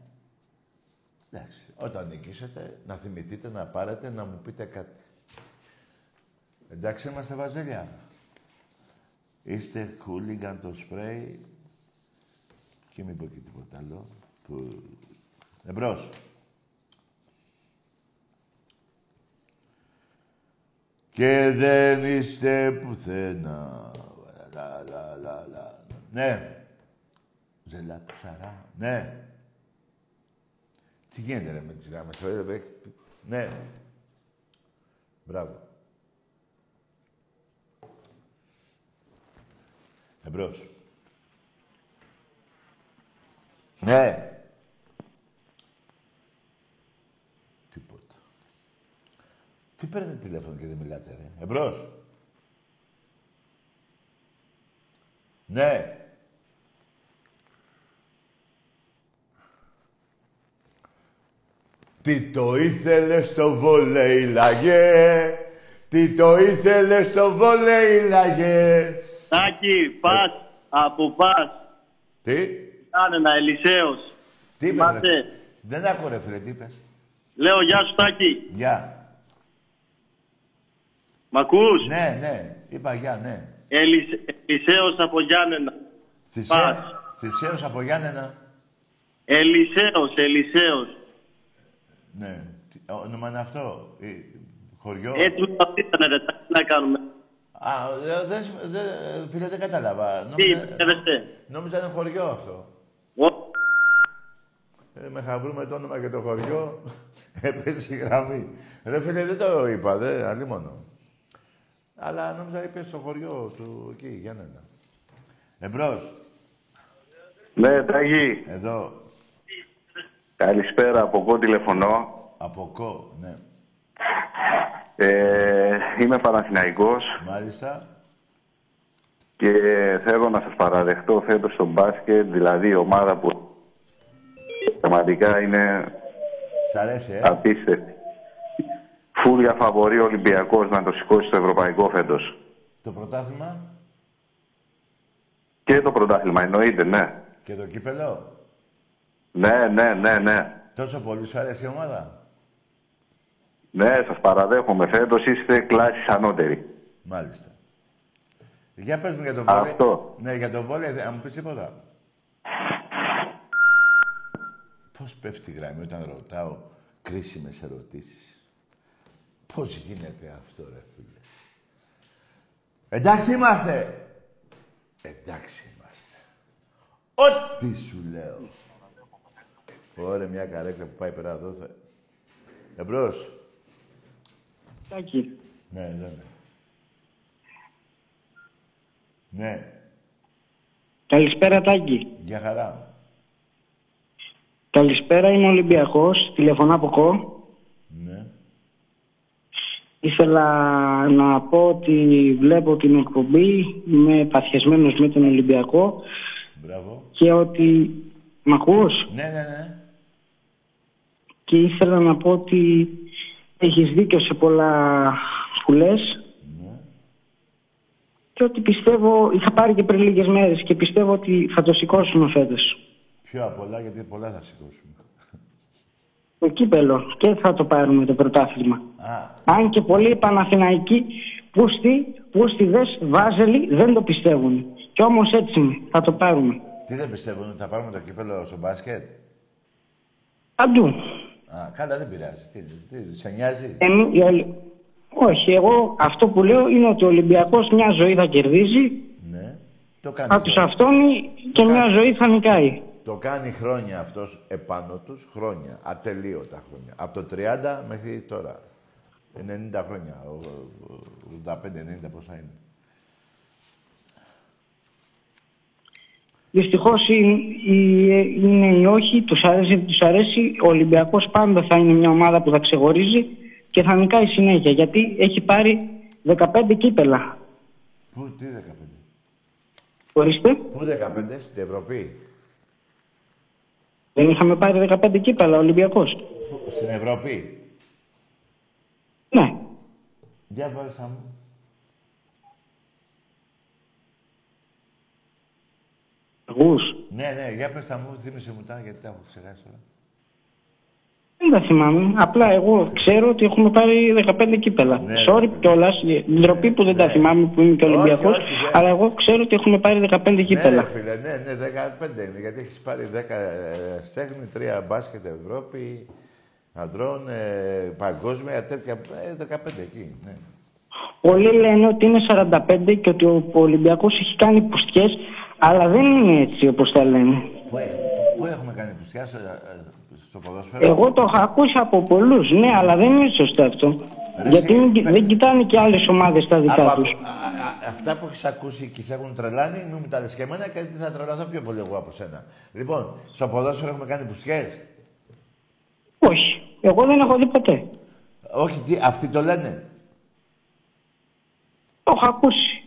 Εντάξει, όταν νικήσετε, να θυμηθείτε, να πάρετε, να μου πείτε κάτι. Εντάξει είμαστε βαζέλια. Είστε χούλιγκαν το σπρέι και μην πω και τίποτα άλλο. Που... Εμπρός. Και δεν είστε πουθενά. Λα, λα, λα, λα. Ναι. Ζελά ψαρά. Ναι. Τι γίνεται ρε με τις γράμμες. ε, ε, Ναι. Μπράβο. Εμπρός. Ναι. Τίποτα. Τι παίρνετε τηλέφωνο και δεν μιλάτε, ρε. Εμπρός. Ναι. Τι το ήθελε στο βόλεϊ λαγέ, τι το ήθελε στο βόλεϊ λαγέ; Τάκη, πας, από πας. Τι, Κάνε ένα Ελισέος. τι είπες, Θυμάσαι; ρε. Δεν άκου ρε φίλε, τι είπες; Λέω γεια σου Τάκη. Γεια. Μ' ακούς; Ναι, ναι, είπα γεια, ναι. Ελισ- Ελισέος από Γιάννενα. Θησέ, Θησέος από Γιάννενα. Ελισέος, Ελισέος. Ναι. Τι όνομα είναι αυτό; Ε, χωριό; Έτσι μου τα πήρανε ρε, Τάκη, τι να κάνουμε; Α, δε- δεν σ- δε- φίλε, δεν κατάλαβα. Τι, Νόμιζα, πιστεύεστε. νόμιζα είναι χωριό αυτό. Ο- Ε, με χαβρούμε το όνομα και το χωριό. Έπεσε η γραμμή. Ρε φίλε, δεν το είπα, δε, αλλήμωνο. Αλλά νόμιζα είπες στο χωριό του εκεί, Γιάννενα. Εμπρός. Ναι, Τάγι. Εδώ. Καλησπέρα, από κο τηλεφωνώ. Από κο, ναι. Ε, είμαι Παναθηναϊκός Μάλιστα. και θέλω να σας παραδεχτώ φέτος στο μπάσκετ, δηλαδή η ομάδα που πραγματικά είναι Σ' αρέσει, ε; απίστευτη. Φούρια φαβορεί ο Ολυμπιακός να το σηκώσει στο ευρωπαϊκό φέτος. Το πρωτάθλημα; Και το πρωτάθλημα εννοείται, ναι. και το κύπελο; Ναι, ναι, ναι, ναι. Τόσο πολύ σου αρέσει η ομάδα; Ναι, σας παραδέχομαι. Φέτος είστε κλάσης ανώτερη. Μάλιστα. Για πες μου για το βόλεϊ. Αυτό. Ναι, για το βόλεϊ, θα μου πεις τίποτα. Πώς πέφτει η γραμμή όταν ρωτάω κρίσιμες ερωτήσεις; Πώς γίνεται αυτό, ρε φίλε; Εντάξει είμαστε. Εντάξει είμαστε. Ό,τι σου λέω. Ωραία, μια καρέκλα που πάει πέρα εδώ. Θα... Εμπρός. Τάκη, Ναι, εδώ είναι. Ναι, καλησπέρα Τάκη. για χαρά. Καλησπέρα, είμαι Ολυμπιακός, τηλεφωνώ από κο. Ναι. Ήθελα να πω ότι βλέπω την εκπομπή, είμαι παθιασμένος με τον Ολυμπιακό Μπράβο. και ότι... Μ' ακούς; Ναι, ναι, ναι. Και ήθελα να πω ότι έχεις δίκιο σε πολλά που λες και ότι πιστεύω, είχα πάρει και πριν λίγες μέρες και πιστεύω ότι θα το σηκώσουμε φέτος. Πιο απ' όλα, γιατί πολλά θα σηκώσουμε. Το κύπελο και θα το πάρουμε το πρωτάθλημα. Α, Αν και πολλοί Παναθηναϊκοί πούστη, πούστιδες, βάζελοι δεν το πιστεύουν. Κι όμως έτσι είναι, θα το πάρουμε. τι δεν πιστεύουν ότι θα πάρουμε το κύπελο στο μπάσκετ; Παντού. Α, καλά, δεν πειράζει. Τι, τι, σε νοιάζει; Εμεί- οι Ολυ- Όχι, εγώ αυτό που λέω είναι ότι ο Ολυμπιακός μια ζωή θα κερδίζει, Ναι. Το κάνει, θα τους χρόνια. αυτόνει και μια ζωή θα νικάει. το κάνει χρόνια αυτός επάνω τους, χρόνια. Ατελείωτα χρόνια. Από το 30 μέχρι τώρα. 90 χρόνια. ο- ο- 85-90 πόσα είναι. Δυστυχώς είναι οι όχι, τους αρέσει, δεν τους αρέσει. Ο Ολυμπιακός πάντα θα είναι μια ομάδα που θα ξεχωρίζει και θα νικάει συνέχεια γιατί έχει πάρει 15 κύπελα. Πού, τι 15. Ορίστε, Πού 15, στην Ευρωπή. δεν είχαμε πάρει 15 κύπελα ο Ολυμπιακός. Πού, Στην Ευρώπη; Ναι, Για βάλεσά μου. Εγώ Ναι, ναι, για πες τα μου, θύμισε μου τα, γιατί τα έχω ξεχάσει τώρα. δεν τα θυμάμαι. Απλά εγώ ξέρω ότι έχουμε πάρει 15 κύπελα. Ναι, Sorry κιόλας, ντροπή που δεν τα θυμάμαι που είμαι και Ολυμπιακός, όχι, δεν- αλλά εγώ ξέρω ότι έχουμε πάρει 15 κύπελα. Ναι, ρε φίλε, ναι, ναι, 15 είναι. Γιατί έχεις πάρει 10 ε, στέχνη, 3 μπάσκετ Ευρώπη, αντρών, ε, παγκόσμια, τέτοια. Ε, 15 εκεί, ναι. Πολλοί λένε ότι είναι 45 και ότι ο Ολυμπιακός έχει κάνει πουστιές, αλλά δεν είναι έτσι όπως τα λένε. Πού, ε, πού έχουμε κάνει πουστιά στο, ε, στο ποδόσφαιρο; Εγώ το έχω ακούσει από πολλούς, ναι, αλλά δεν είναι σωστό αυτό. Γιατί δεν, δεν κοιτάνε και άλλες ομάδες τα δικά Από- τους. α- α- Αυτά που έχεις ακούσει και σε έχουν τρελάνει, μην μου τα λες και εμένα και θα τρελαθώ πιο πολύ εγώ από σένα. Λοιπόν, στο ποδόσφαιρο έχουμε κάνει πουστιές. Όχι. Εγώ δεν έχω δει ποτέ. Όχι, τι, αυτοί το λένε; Το έχω ακούσει.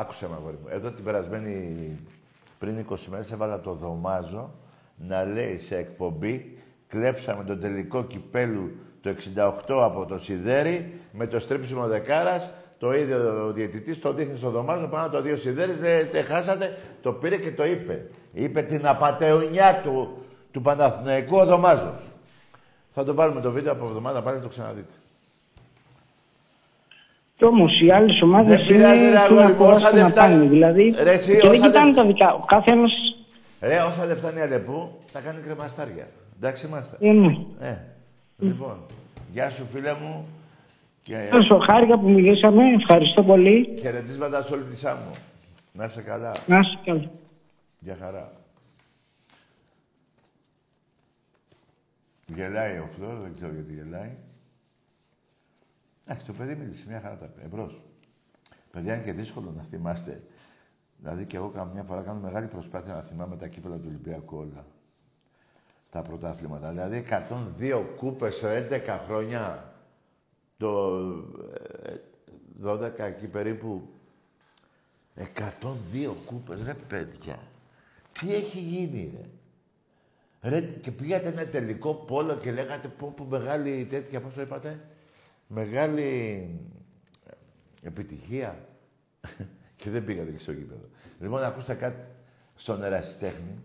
Άκουσε με, αγόρι μου. Εδώ την περασμένη, πριν 20 μέρες, έβαλα το δωμάζο να λέει σε εκπομπή κλέψαμε τον τελικό κυπέλου το 68 από το Σιδέρι με το στρέψιμο δεκάρας το ίδιο ο διαιτητής το δείχνει στο δωμάζο πάνω το δύο Σιδέρις λέει τε χάσατε το πήρε και το είπε. Είπε την απατεωνιά του του Παναθηναϊκού ο δωμάζος. Θα το βάλουμε το βίντεο από εβδομάδα πάλι να το ξαναδείτε Κι όμως οι άλλες ομάδες Δεν πειράζει, ρε, είναι τι αγόρι να μου, όσα κουράσουν δεν να φτάνει. πάνε. Δηλαδή. Ρε, εσύ, και δεν όσα κοιτάνε δεν- τα δικά. Ο καθένα. Ρε, όσα δεν φτάνει αλεπού, θα κάνει κρεμαστάρια. Εντάξει είμαστε. Ε, ναι. Ε, λοιπόν, γεια σου φίλε μου και Όσο χάρηκα που μιλήσαμε, ευχαριστώ πολύ. χαιρετίσματα σε όλη τη Σάμμο. Να είσαι καλά. Να είσαι καλά. Γεια χαρά. Γελάει ο Φλόρ, δεν ξέρω γιατί γελάει. Εντάξει, το παιδί μίλησε, μια χαρά τα πει. Εμπρός. Παιδιά, είναι και δύσκολο να θυμάστε. Δηλαδή και εγώ καμιά φορά κάνω μεγάλη προσπάθεια να θυμάμαι τα κύπελα του Ολυμπιακού όλα. Τα πρωτάθληματα. Δηλαδή 102 κούπες σε 11 χρόνια. Το ε, 12 εκεί περίπου. 102 κούπες, ρε παιδιά. Τι έχει γίνει, ρε. Ρε, και πήγατε ένα τελικό πόλο και λέγατε πω, πω μεγάλη τέτοια, πώς το είπατε, μεγάλη ε, επιτυχία. *laughs* και δεν πήγατε και στο γήπεδο. Λοιπόν, ακούστε κάτι στον ερασιτέχνη.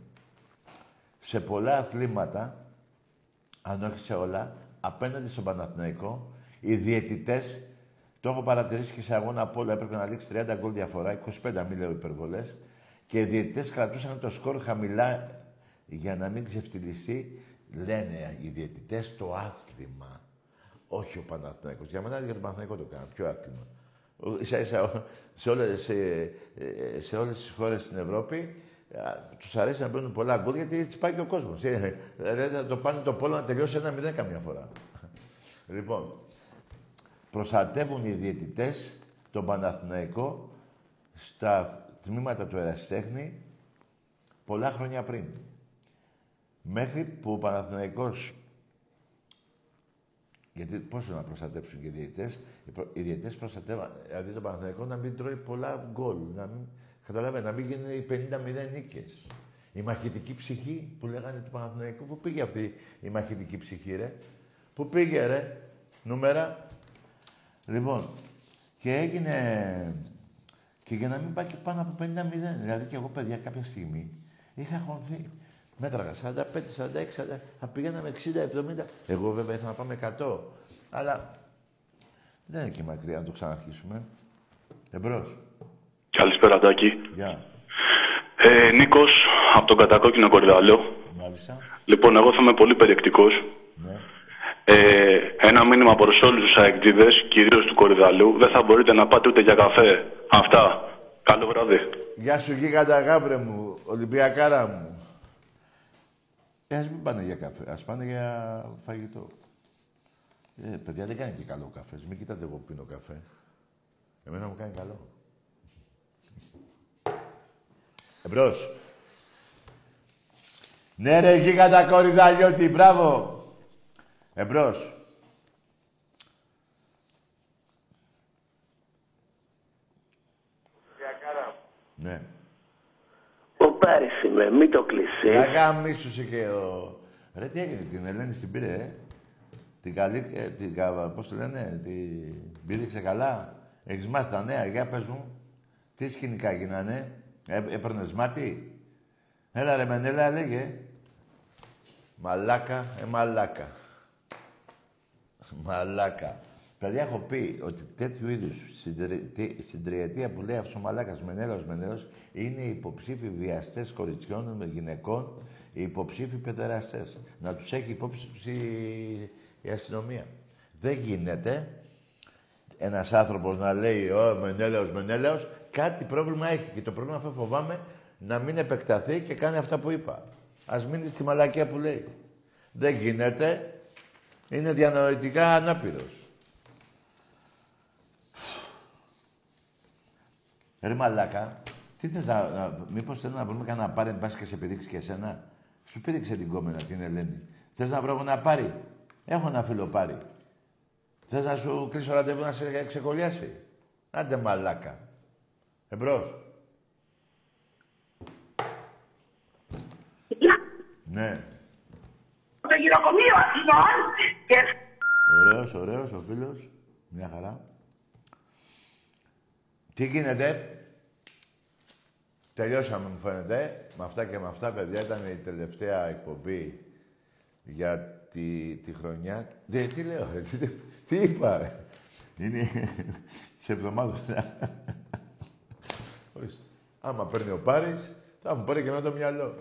Σε πολλά αθλήματα, αν όχι σε όλα, απέναντι στον Παναθηναϊκό, οι διαιτητές, το έχω παρατηρήσει και σε αγώνα από όλα, έπρεπε να λήξει 30 γκολ διαφορά, 25 μη λέω υπερβολές, και οι διαιτητές κρατούσαν το σκορ χαμηλά για να μην ξεφτυλιστεί, λένε οι διαιτητές, το άθλημα. Όχι ο Παναθηναϊκός. Για μένα για τον Παναθηναϊκό το κάνα. Ποιο άθλημα. Ο- Ίσα ίσα σε όλες, σε, ε, σε όλες τις χώρες στην Ευρώπη α, τους αρέσει να μπαίνουν πολλά γκολ γιατί έτσι πάει και ο κόσμος. Ε, Δηλαδή θα το πάνε το πόλο να τελειώσει ένα μηδέν καμιά φορά. Λοιπόν, προστατεύουν οι διαιτητές τον Παναθηναϊκό στα τμήματα του Ερασιτέχνη πολλά χρόνια πριν. Μέχρι που ο Παναθηναϊκός γιατί πόσο να προστατέψουν και οι διαιτητές; Οι, προ... οι διαιτητές προστατεύουν, δηλαδή το Παναθηναϊκό να μην τρώει πολλά γκολ. Να μην, καταλαβαίνετε, να μην γίνουν οι 50-0 νίκες. Η μαχητική ψυχή που λέγανε του Παναθηναϊκού, πού πήγε αυτή η μαχητική ψυχή, ρε; Πού πήγε, ρε; Νούμερα. Λοιπόν, και έγινε... Και για να μην πάει και πάνω από 50-0. Δηλαδή και εγώ, παιδιά, κάποια στιγμή είχα χωνθεί. Μέτραγα 45, 46, 40, θα πηγαίναμε 60, 70. Εγώ βέβαια ήθελα να πάμε 100. Αλλά δεν είναι και μακριά να το ξαναρχίσουμε. Εμπρός. Καλησπέρα, Τάκη. Γεια. Ε, Νίκος, από τον κατακόκκινο κορδάλο. Μάλιστα. Λοιπόν, εγώ θα είμαι πολύ περιεκτικός. Ναι. Ε, ένα μήνυμα προς όλους τους αεκτήδες, κυρίως του κορυδαλού. Δεν θα μπορείτε να πάτε ούτε για καφέ. Αυτά. Καλό βράδυ. Γεια σου γίγαντα γάβρε μου, Ολυμπιακάρα μου. Ε, ας μην πάνε για καφέ, ας πάνε για φαγητό. Ε, παιδιά, δεν κάνει και καλό καφές. Μην κοιτάτε εγώ που πίνω καφέ. Εμένα μου κάνει καλό. Εμπρός. Ναι ρε γίγαντα κορυδαλιώτη, μπράβο. Εμπρός. Ναι. Ο Πάρης είμαι, μην το κλεισείς. Αγάμισου και ο... Ρε, τι έγινε, την Ελένη την πήρε, ε; Την καλή, ε, την, κα- πώς το λένε, την πήδηξε καλά. Έχεις μάθει τα νέα, για πες μου. Τι σκηνικά γίνανε, ε, έπαιρνες μάτι. Έλα ρε Μενέλα, λέγε. Μαλάκα, ε, μαλάκα. Μαλάκα. Παιδιά, έχω πει ότι τέτοιου είδους στην τριετία που λέει αυτός ο μαλάκας Μενέλαο Μενέλαο είναι οι υποψήφοι βιαστές κοριτσιών με γυναικών, οι υποψήφοι παιδεραστές. Να τους έχει υπόψη η αστυνομία. Δεν γίνεται ένας άνθρωπος να λέει Ω, Μενέλαο, Μενέλαο, κάτι πρόβλημα έχει. Και το πρόβλημα αυτό φοβάμαι να μην επεκταθεί και κάνει αυτά που είπα. Α μείνει στη μαλακία που λέει. Δεν γίνεται. Είναι διανοητικά ανάπηρος. Ρε μαλάκα, τι θες να... να μήπως θέλει να βρούμε κανένα πάρει, πας και σε πηδήξει και εσένα; Σου πήδηξε την κόμενα, την Ελένη. Θες να βρω εγώ να πάρει. Έχω ένα φίλο πάρει. Θες να σου κλείσω ραντεβού να σε ξεκολλιάσει; Άντε μαλάκα. Εμπρός. Ναι. Το γυροκομείο Αθηνών και Ωραίος, ωραίος ο φίλος. Μια χαρά. Τι γίνεται; Τελειώσαμε, μου φαίνεται. Με αυτά και με αυτά, παιδιά, ήταν η τελευταία εκπομπή για τη, τη χρονιά. Δε, τι λέω, ρε, τι, τι είπα, ρε. Είναι σε εβδομάδες. Ορίστε. Άμα παίρνει ο Πάρης, θα μου πάρει και με το μυαλό.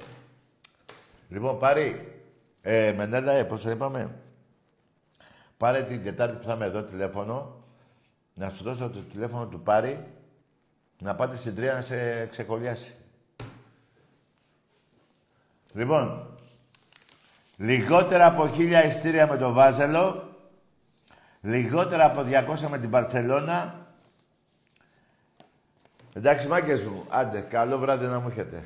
Λοιπόν, Πάρη, ε, Μενέλα, ε, πώς το είπαμε; Πάρε την Τετάρτη που θα είμαι εδώ τηλέφωνο, να σου δώσω το τηλέφωνο του Πάρη, να πάτε στην τρία να σε ξεκολλιάσει. Λοιπόν, λιγότερα από χίλια ειστήρια με το Βάζελο, λιγότερα από 200 με την Παρσελώνα. Εντάξει, μάγκες μου, άντε, καλό βράδυ να μου έχετε.